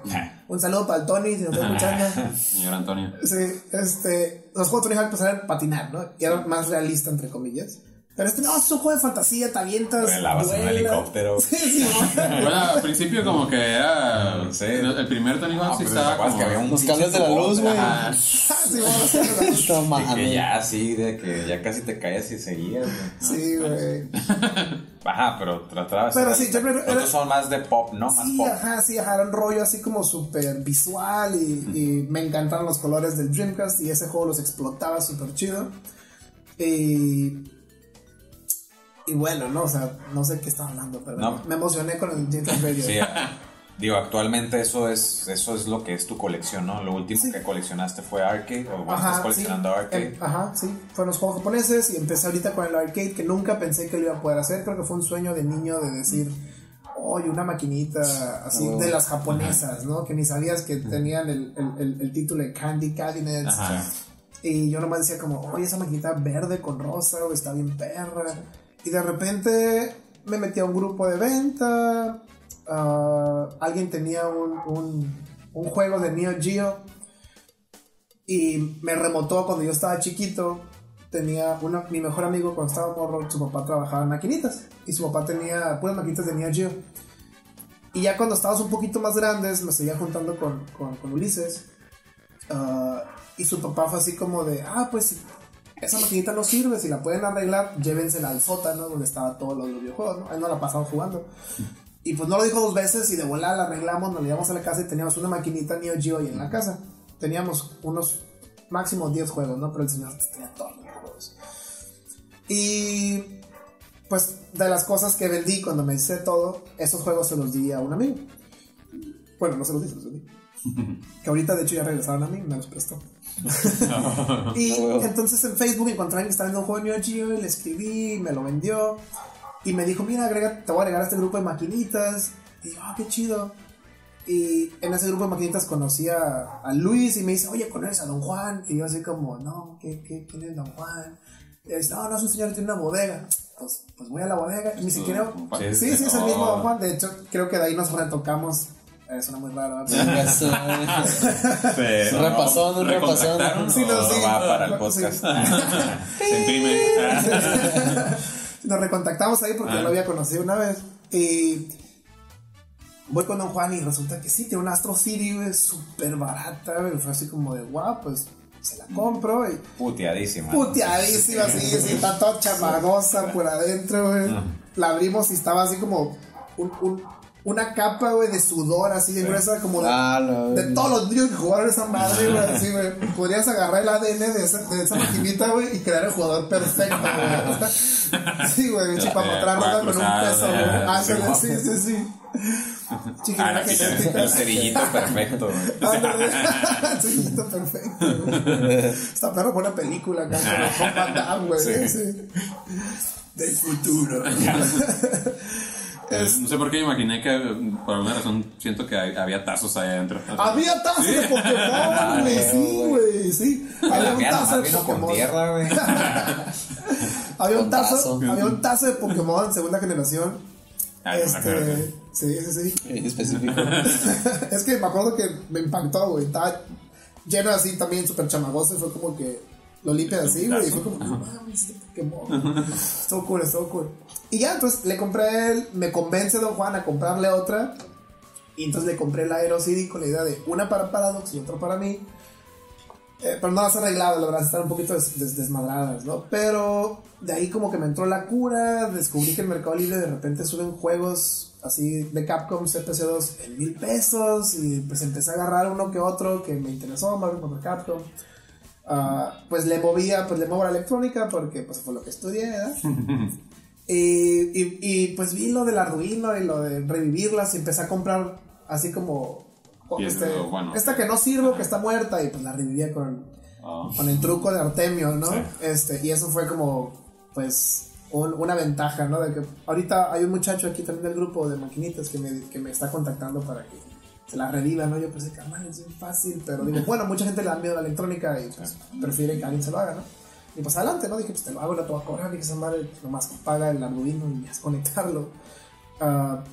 un saludo para el Tony, si nos está escuchando. Señor Antonio. Sí, este, los juegos de Tony Hawk pues eran patinar, ¿no? Y eran más realista, entre comillas. Pero este no, es un juego de fantasía, te avientas. Vuelabas en helicóptero. Sí, sí, ¿no? Bueno, al principio como que era... No sé. El primer Tony Hawk Ah, sí pues, estaba ¿te acuerdas como... que había un Los cables de la luz, güey. Sí, sí, No De que ya así, de que ya casi te caías y seguías, güey. sí, güey. Ajá, pero tratabas. Pero sí, yo otros son más de pop, ¿no? Más Sí, pop. ajá, sí, ajá, era un rollo así como súper visual y, y me encantaron los colores del Dreamcast y ese juego los explotaba súper chido. Y, y bueno, no, o sea, no sé qué estaba hablando, pero No. me emocioné con el Jet Radio. Sí, digo, actualmente eso es eso es lo que es tu colección, ¿no? Lo último Sí. que coleccionaste fue arcade o bueno, estás coleccionando sí. arcade. Em, ajá, sí. Fueron los juegos japoneses y empecé ahorita con el arcade que nunca pensé que lo iba a poder hacer. Creo que fue un sueño de niño de decir, oye, una maquinita así Oh. de las japonesas, ¿no? Que ni sabías que tenían el, el- el- el título de Candy Cabinets. Ajá. Y yo nomás decía como, oye, esa maquinita verde con rosa, o está bien perra. Y de repente me metí a un grupo de venta. ah, alguien tenía un, un, juego de Neo Geo. Y me remotó cuando yo estaba chiquito. Tenía una, mi mejor amigo cuando estaba morro, su papá trabajaba en maquinitas. Y su papá tenía puras maquinitas de Neo Geo. Y ya cuando estábamos un poquito más grandes, me seguía juntando con, con, con Ulises. Ah, y su papá fue así como de, ah, pues esa maquinita no sirve, si la pueden arreglar, llévensela al sótano donde estaban todos los videojuegos, ¿no? Ahí no la pasamos jugando. Y pues no lo dijo dos veces y de volada la arreglamos, nos llevamos a la casa y teníamos una maquinita Neo Geo ahí en la casa. Teníamos unos máximo 10 juegos, ¿no? Pero el señor tenía todos los juegos. Y pues de las cosas que vendí cuando me hice todo, esos juegos se los di a un amigo. Bueno, no se los di, se los di. Que ahorita de hecho ya regresaron a mí, me los prestó. y Ah, entonces en Facebook encontré a alguien que estaba viendo un juego de Neo Geo y le escribí, me lo vendió. Y me dijo, mira, agrega, te voy a agregar a este grupo de maquinitas. Y yo, ah, qué chido. Y en ese grupo de maquinitas conocí a, a Luis y me dice, oye, ¿conoces a Don Juan? Y yo así como, no, ¿qué, qué, quién es Don Juan? Y él dice, no, no, es un señor que tiene una bodega. Pues, pues voy a la bodega y ni siquiera... Sí, Sí, sí, es el mismo Oh. Don Juan. De hecho, creo que de ahí nos retocamos. Eh, suena muy raro. eso. Pero, Repasón, un repasón. ¿recontactaron Sí, no, sí. va para el Sí. podcast. Se imprime. Nos recontactamos ahí porque Ah. yo lo había conocido una vez. Y voy con Don Juan y resulta que sí, tiene una Astro City, güey, súper barata, güey. Fue así como de, guau, pues se la compro. Y Puteadísima. puteadísima, así, así, está toda chamagosa por adentro, güey. La abrimos y estaba así como un, un, una capa, güey, de sudor así de gruesa, como de, Ah, no, de todos los niños que jugaron esa madre, güey, así, güey. Podrías agarrar el ADN de esa, de esa maquinita, güey, y crear el jugador perfecto, güey. Sí, güey, pinche para matar Juega con un peso, güey. eh, Ándale, sí, sí, sí, sí. Chiquita Ah, sí, El cerillito perfecto, güey. Sí, está perfecto, güey. Está perro buena película acá con el Van güey. Sí. Del futuro. Eh, No sé por qué me imaginé que por alguna razón siento que hay- había tazos ahí adentro. Había tazos de Pokémon, güey. Sí, güey, sí. Había un tazo de Pokémon. tierra, güey. Había un tazo, había un tazo de Pokémon segunda generación. Ah, no me acuerdo. Este, sí, sí, sí. En específico. es que me acuerdo que me impactó, güey. Estaba lleno así también súper chamagoso y fue como que lo limpias así, güey. Y fue como, no mames, Pokémon. estuvo cool, estuvo cool. Y ya, entonces le compré, el, me convence Don Juan a comprarle otra. Y entonces le compré el Aero CD con la idea de una para Paradox y otra para mí. Eh, pero no las arreglado, la verdad, están un poquito des- des- desmadradas, ¿no? Pero de ahí como que me entró la cura, descubrí que en Mercado Libre de repente suben juegos así de Capcom CPC2 en mil pesos y pues empecé a agarrar uno que otro que me interesó, Marvel contra Capcom. Ah, pues le movía, pues le muevo la electrónica porque pues fue lo que estudié, ¿verdad? y, y, y, pues vi lo del Arduino y lo de revivirlas y empecé a comprar así como... Es este, bueno. esta que no sirve, que está muerta y pues la revivía con, Ah. con el truco de Artemio, ¿no? Sí. Este, y eso fue como, pues, un- una ventaja, ¿no? De que ahorita hay un muchacho aquí también del grupo de maquinitas que me, que me está contactando para que se la reviva, ¿no? Yo pensé, carnal, es bien fácil, pero digo, bueno, mucha gente le da miedo a la electrónica y pues, prefiere que alguien se lo haga, ¿no? Y pues adelante, ¿no? Dije, pues te lo hago, no te voy a cobrar, dije, esa madre pues, nomás paga el Arduino y es conectarlo. Ah,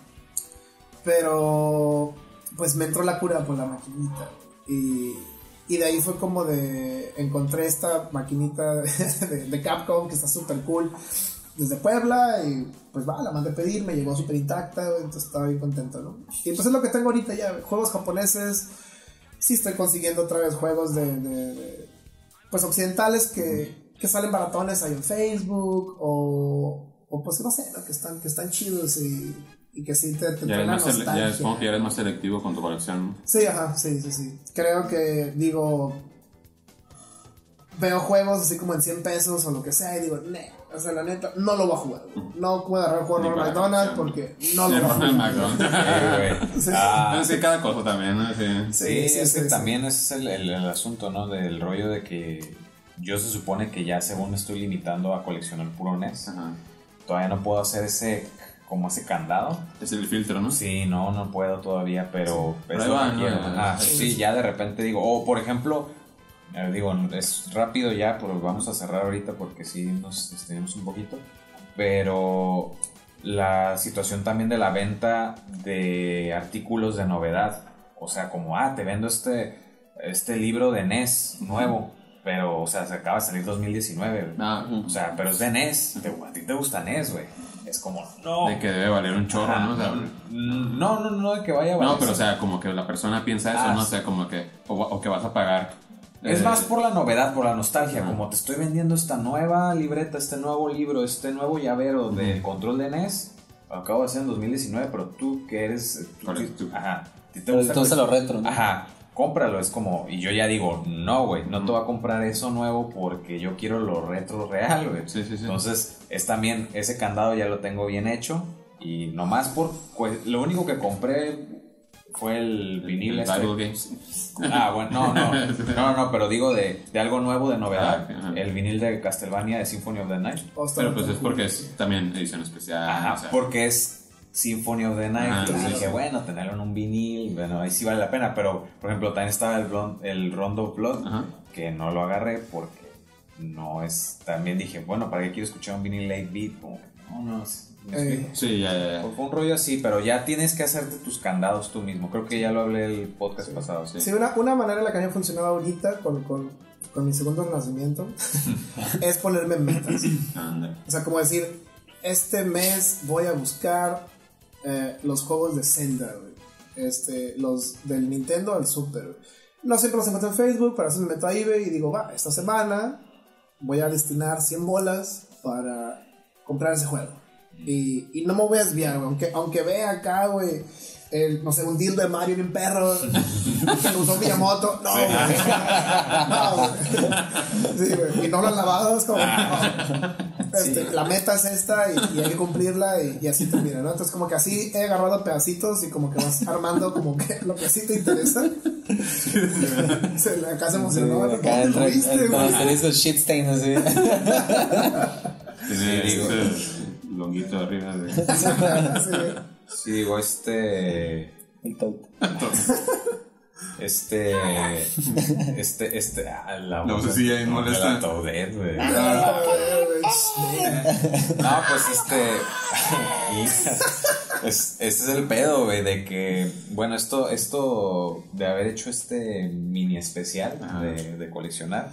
pero, pues me entró la cura por la maquinita. Y, y de ahí fue como de. Encontré esta maquinita de, de Capcom que está súper cool desde Puebla. Y pues va, la mandé a pedir, me llegó súper intacta. Entonces estaba bien contento, ¿no? Y pues es lo que tengo ahorita ya: juegos japoneses. Sí, estoy consiguiendo otra vez juegos de. de- de, pues occidentales que, que salen baratones ahí en Facebook. O, o pues no sé, ¿no? que, están, que están chidos y. Y que sí te, te Ya, más ya como que eres más selectivo con tu colección. Sí, ajá, sí, sí, sí. Creo que, digo, veo juegos así como en 100 pesos o lo que sea y digo, ne, o sea, la neta, no lo voy a jugar. No puedo agarrar juego McDonald's colección. porque no lo voy a jugar. Sí. Sí. Ah, Es que cada cosa también, ¿no? Sí. Sí, Sí, sí, es sí, que sí. también es el, el- el asunto, ¿no? Del rollo de que yo se supone que ya según estoy limitando a coleccionar puro NES, Ajá. todavía no puedo hacer ese, como ese candado. Es el filtro, ¿no? Sí, no, no puedo todavía, pero va, ¿no? quiero. Ya. Sí, de repente digo, o por ejemplo, digo, es rápido ya, pero vamos a cerrar ahorita porque sí nos tenemos un poquito, pero la situación también de la venta de artículos de novedad, o sea, como, ah, te vendo este, este libro de NES nuevo, pero, o sea, se acaba de salir 2019, güey. Ah, o sea, pero es de NES, te- a ti te gusta NES, güey. Es como, no. de que debe valer un chorro, ¿no? O sea, No, no, no, de que vaya a valer. no, pero o sea, como que la persona piensa eso, Ah, ¿no? O sea, como que, o, o que vas a pagar. Es más por la novedad, por la nostalgia. Como te estoy vendiendo esta nueva libreta, este nuevo libro, este nuevo llavero de control de NES. Acabo de hacer en 2019, pero tú que eres. tú- ajá. ¿Te Pero gusta entonces el- lo retro, ¿no? Ajá. Cómpralo, es como. Y yo ya digo, no, güey, no te voy a comprar eso nuevo porque yo quiero lo retro real, güey. Sí, sí, sí. Entonces, es también, ese candado ya lo tengo bien hecho. Y nomás por. pues, lo único que compré fue el vinil el este. Bible Games. Ah, bueno, no, no, no, no, pero digo de, de algo nuevo, de novedad. Ah, el vinil de Castlevania de Symphony of the Night. Pero pues es porque es también edición especial. Ajá, o sea, porque es Symphony of the Night. Ajá, entonces sí, dije, sí. bueno, tenerlo en un vinil, bueno, ahí sí vale la pena. Pero, por ejemplo, también estaba el, Blond- el Rondo Blood, Ajá. que no lo agarré porque no es. También dije, bueno, ¿para qué quiero escuchar un vinil 8 beat? Como, que, no, no, es- Eh. Sí, ya, ya, un rollo así, pero ya tienes que hacerte tus candados tú mismo. Creo que ya lo hablé el podcast pasado. Sí. Sí, una, una manera en la que a mí ha funcionado ahorita con, con, con mi segundo renacimiento es ponerme metas. O sea, como decir, este mes voy a buscar eh, los juegos de Zelda. Este, los del Nintendo al Super. No siempre los encuentro en Facebook, para eso me meto a eBay y digo, va, esta semana voy a destinar 100 bolas para comprar ese juego. Y, y no me voy a desviar, güey. Aunque, aunque vea acá, güey, el, no sé, un deal de Mario bien perro, que lo usó Miyamoto. No, güey. No, güey. Sí, güey. Y no lo han lavado, es como. no. Este, La meta es esta y, y hay que cumplirla y, y así termina, ¿no? Entonces, como que así he agarrado pedacitos y como que vas armando como que lo que sí te interesa. Se, le- acá se emocionó. ¿no? Acá entra, ¿Viste, güey? shit stain así. Tiene digo. este longuito arriba de. Sí, digo, este. El. Este. Este. Este. ah, la La voz vocecilla de- ahí molesta. la güey. Ah, No, pues este. es, este es el pedo, güey, de que. Bueno, esto, esto de haber hecho este mini especial de coleccionar.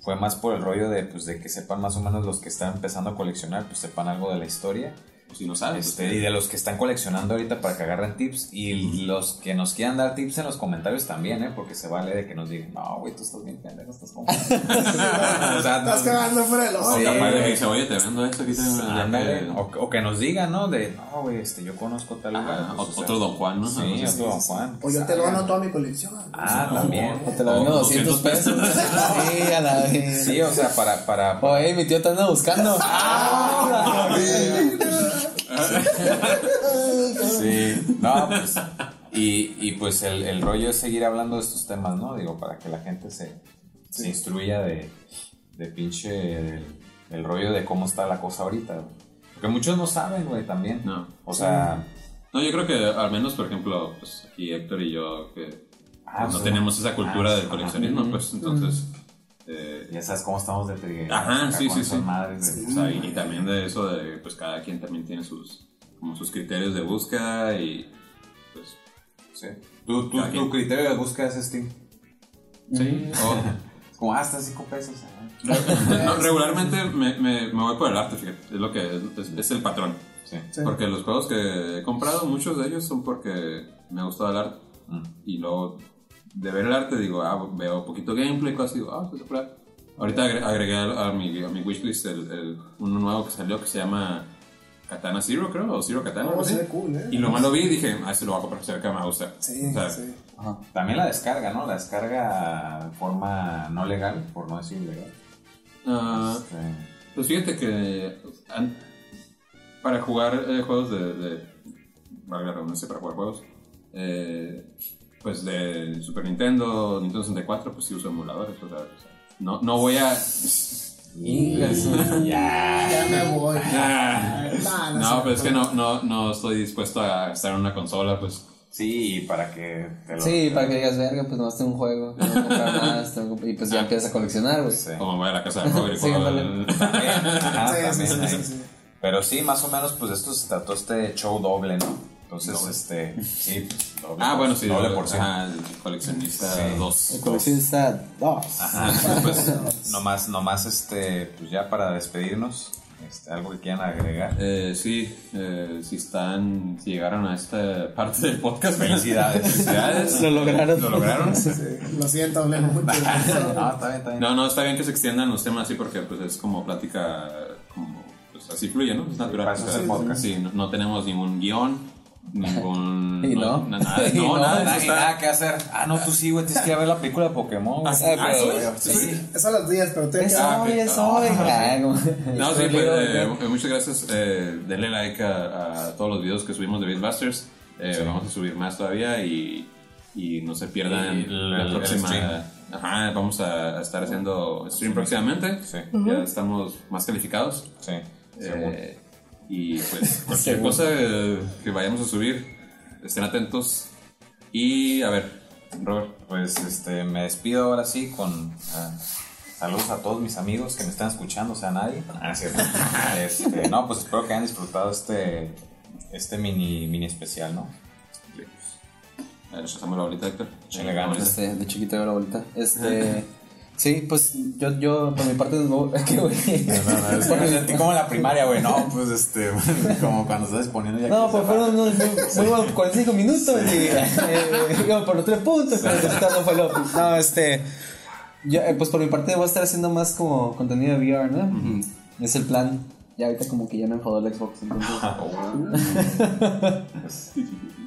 Fue más por el rollo de, pues, de que sepan más o menos los que están empezando a coleccionar, pues sepan algo de la historia. Pues si no sabes. Este, y de los que están coleccionando ahorita para que agarren tips. Y los que nos quieran dar tips en los comentarios también, ¿eh? Porque se vale de que nos digan, no, güey, tú estás bien pendejo, estás como. o sea, Estás no- cagando fuera del ojo. O Sí, capaz de que dice, oye, te vendo esto, aquí tengo una o, o que nos digan, ¿no? De, no, güey, este, yo conozco tal lugar. Ajá, pues, o- o sea, otro Don Juan, ¿no? Sí, otro Don Juan. O yo te lo dono toda mi colección. Ah, también. O te lo vendo O 200 pesos. Sí, a la vez. Sí, o sea, para. para Oye, mi tío te anda buscando. Ah, Sí, no, pues. Y, y pues el, el rollo es seguir hablando de estos temas, ¿no? Digo, para que la gente se, se instruya de, de pinche. El, el rollo de cómo está la cosa ahorita, güey. Porque muchos no saben, güey, también. No. O sea. No, yo creo que al menos, por ejemplo, pues aquí Héctor y yo, que Ah, no sí. tenemos esa cultura Ah, del sí. coleccionismo, pues entonces. Eh, Ya sabes cómo estamos de trigueros. Ajá, acá sí, sí, sí. madres de- o sea, y, y también de eso de, pues cada quien también tiene sus, como sus criterios de búsqueda y, pues, Sí. Tu, tu, Cada tu quien. criterio de búsqueda es Steam. sí. o- Es como, ah, hasta 5 pesos. ah. no, regularmente me, me, me voy por el arte, fíjate, es lo que es, es el patrón. Sí. Sí. Porque los juegos que he comprado, muchos de ellos son porque me ha gustado el arte. Mm. Y luego de ver el arte digo, ah, veo poquito gameplay, cosas, digo, ah, pues claro. Ahorita agre- agregué a, mi, a mi wishlist el, el- uno nuevo que salió que se llama Katana Zero, creo, o Zero Katana. Así. se cool, ¿eh? Y lo más lo vi y dije, ah, este lo voy a comprar, se ve que me va a gustar. Sí, O sea, sí. También la descarga, ¿no? La descarga de forma no legal, por no decir ilegal. ah, Este, pues fíjate que an- para jugar eh, juegos de, de. Valga la redundancia, para jugar juegos. eh, pues de Super Nintendo, Nintendo 64, pues sí uso emuladores. O sea, o sea, no, no voy a. ya. Ya me voy. Ah, No, no no, sé. pero es que no, no, no estoy dispuesto a estar en una consola, pues. Sí, para que te lo. Sí, para que digas, verga, pues nomás tengo un juego. No voy a comprar más. tengo que- Y pues ya empiezas a coleccionar, güey. Sí. Como voy a la casa de Robert y Sí, el- ajá, Sí, sí, también sí, ahí. sí, sí. Pero sí, más o menos, pues esto se trató este show doble, ¿no? Entonces, Doble. este. Sí, pues, doble. Ah, por- bueno, sí. Doble porción. ajá, el coleccionista Sí. 2. El coleccionista 2. Ajá, pues nomás, nomás, este, pues ya para despedirnos, este, algo que quieran agregar. Eh, sí, eh, si están, si llegaron a esta parte del podcast, Felicidades. Felicidades. Lo lograron. Lo lograron. Sí, Lo siento, hablé mucho. no, está bien, está bien. No, no, está bien que se extiendan los temas así porque pues es como plática, como, pues así fluye, ¿no? Es natural. Sí, podcast. Sí, no, no tenemos ningún guion, ningún... Y no. na- nada, Y no, no, nada, Nada, está- nada que hacer. Ah, no, tú sí, güey, tienes que ir a ver la película de Pokémon. güey. Ah, sí, Ah, ah, pero- sí, sí. sí. Es a las 10, pero tengo Es que. Ah, hoy, es hoy. Ah, No, sí, pues, eh, güey. muchas gracias. Eh, denle like a, a todos los videos que subimos de Beatbusters. Eh, Sí. Vamos a subir más todavía y, y no se pierdan la el próxima. Ajá, vamos a, a estar haciendo stream próximamente. Sí. Ya estamos más calificados. Sí. Eh, y pues cualquier cosa eh, que vayamos a subir, estén atentos. Y a ver, Robert. Pues este, me despido ahora sí con ah, saludos a todos mis amigos que me están escuchando, o sea, a nadie. Ah, es cierto. Este, no, pues espero que hayan disfrutado este, este mini, mini especial, ¿no? A ver, echamos la bolita, Héctor. Este, de chiquito veo la bolita. Este. Sí, pues yo, yo por mi parte no. ¿Qué, güey? Es que me sentí como en la primaria, güey. No, pues este, como cuando estás poniendo ya. No, que pues fueron unos muy, buenos 45 minutos y eh, íbamos por los tres puntos, pero el resultado no fue lo. No, este. Yo, eh, pues por mi parte voy a estar haciendo más como contenido de VR, ¿no? Es el plan. Ya ahorita como que ya me enfadó el Xbox, entonces.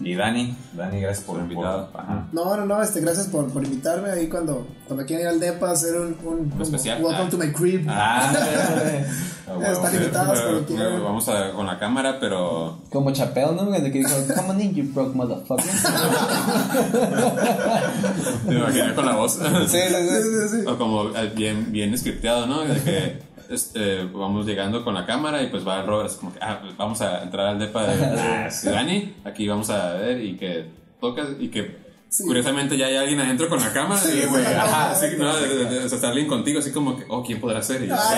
y Dani, Dani, gracias por ajá. No, no, no, este, gracias por, por invitarme ahí cuando, cuando quieran ir al DEPA a hacer un, un, como, especial. Welcome Ah. to my crib. Ah, ah, huevo. Están invitados cuando quieran. Vamos a, con la cámara, pero Como Chapel, ¿no? De que dijo, come on in, you broke motherfucker. me imaginé con la voz. sí, sí, sí. Sí, sí, sí. O como eh, bien, bien scripteado, ¿no? De que este, vamos llegando con la cámara y pues va Robert, es como que, ah, pues vamos a entrar al depa de, de Dani, aquí vamos a ver y que tocas y que curiosamente ya hay alguien adentro con la cámara. Sí, y, güey, ajá, así, ¿no? De, de- de- o sea, está alguien contigo, así como que, oh, ¿quién podrá ser? Y yo, Ah.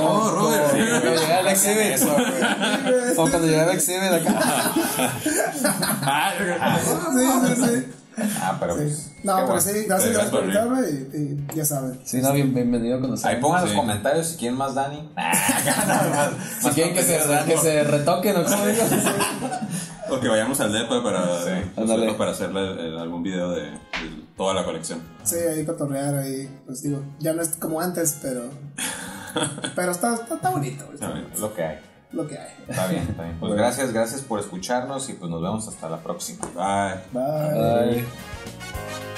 Oh, Robert. Cuando llegaba el exhibit. Eso, güey. Como cuando llegaba el exhibit acá. Ah, Sí, sí, sí. Ah, pero Sí. pues. No, pero bueno. sí, gracias, por invitarme y, y ya saben. Sí, no, bien- bienvenido a conocer. Ahí pongan los comentarios si quieren más Dani. Si quieren que se, que se retoquen o como digo. O que vayamos al depa para, pues, Ándale. para hacerle eh, algún video de, de toda la colección. Sí, ahí cotorrear, ahí, pues digo, ya no es como antes, pero. Pero está, está, está bonito, Está bien. Lo que hay. Lo que hay. Está bien, está bien. Pues gracias, gracias por escucharnos y pues nos vemos hasta la próxima. Bye. Bye. Bye.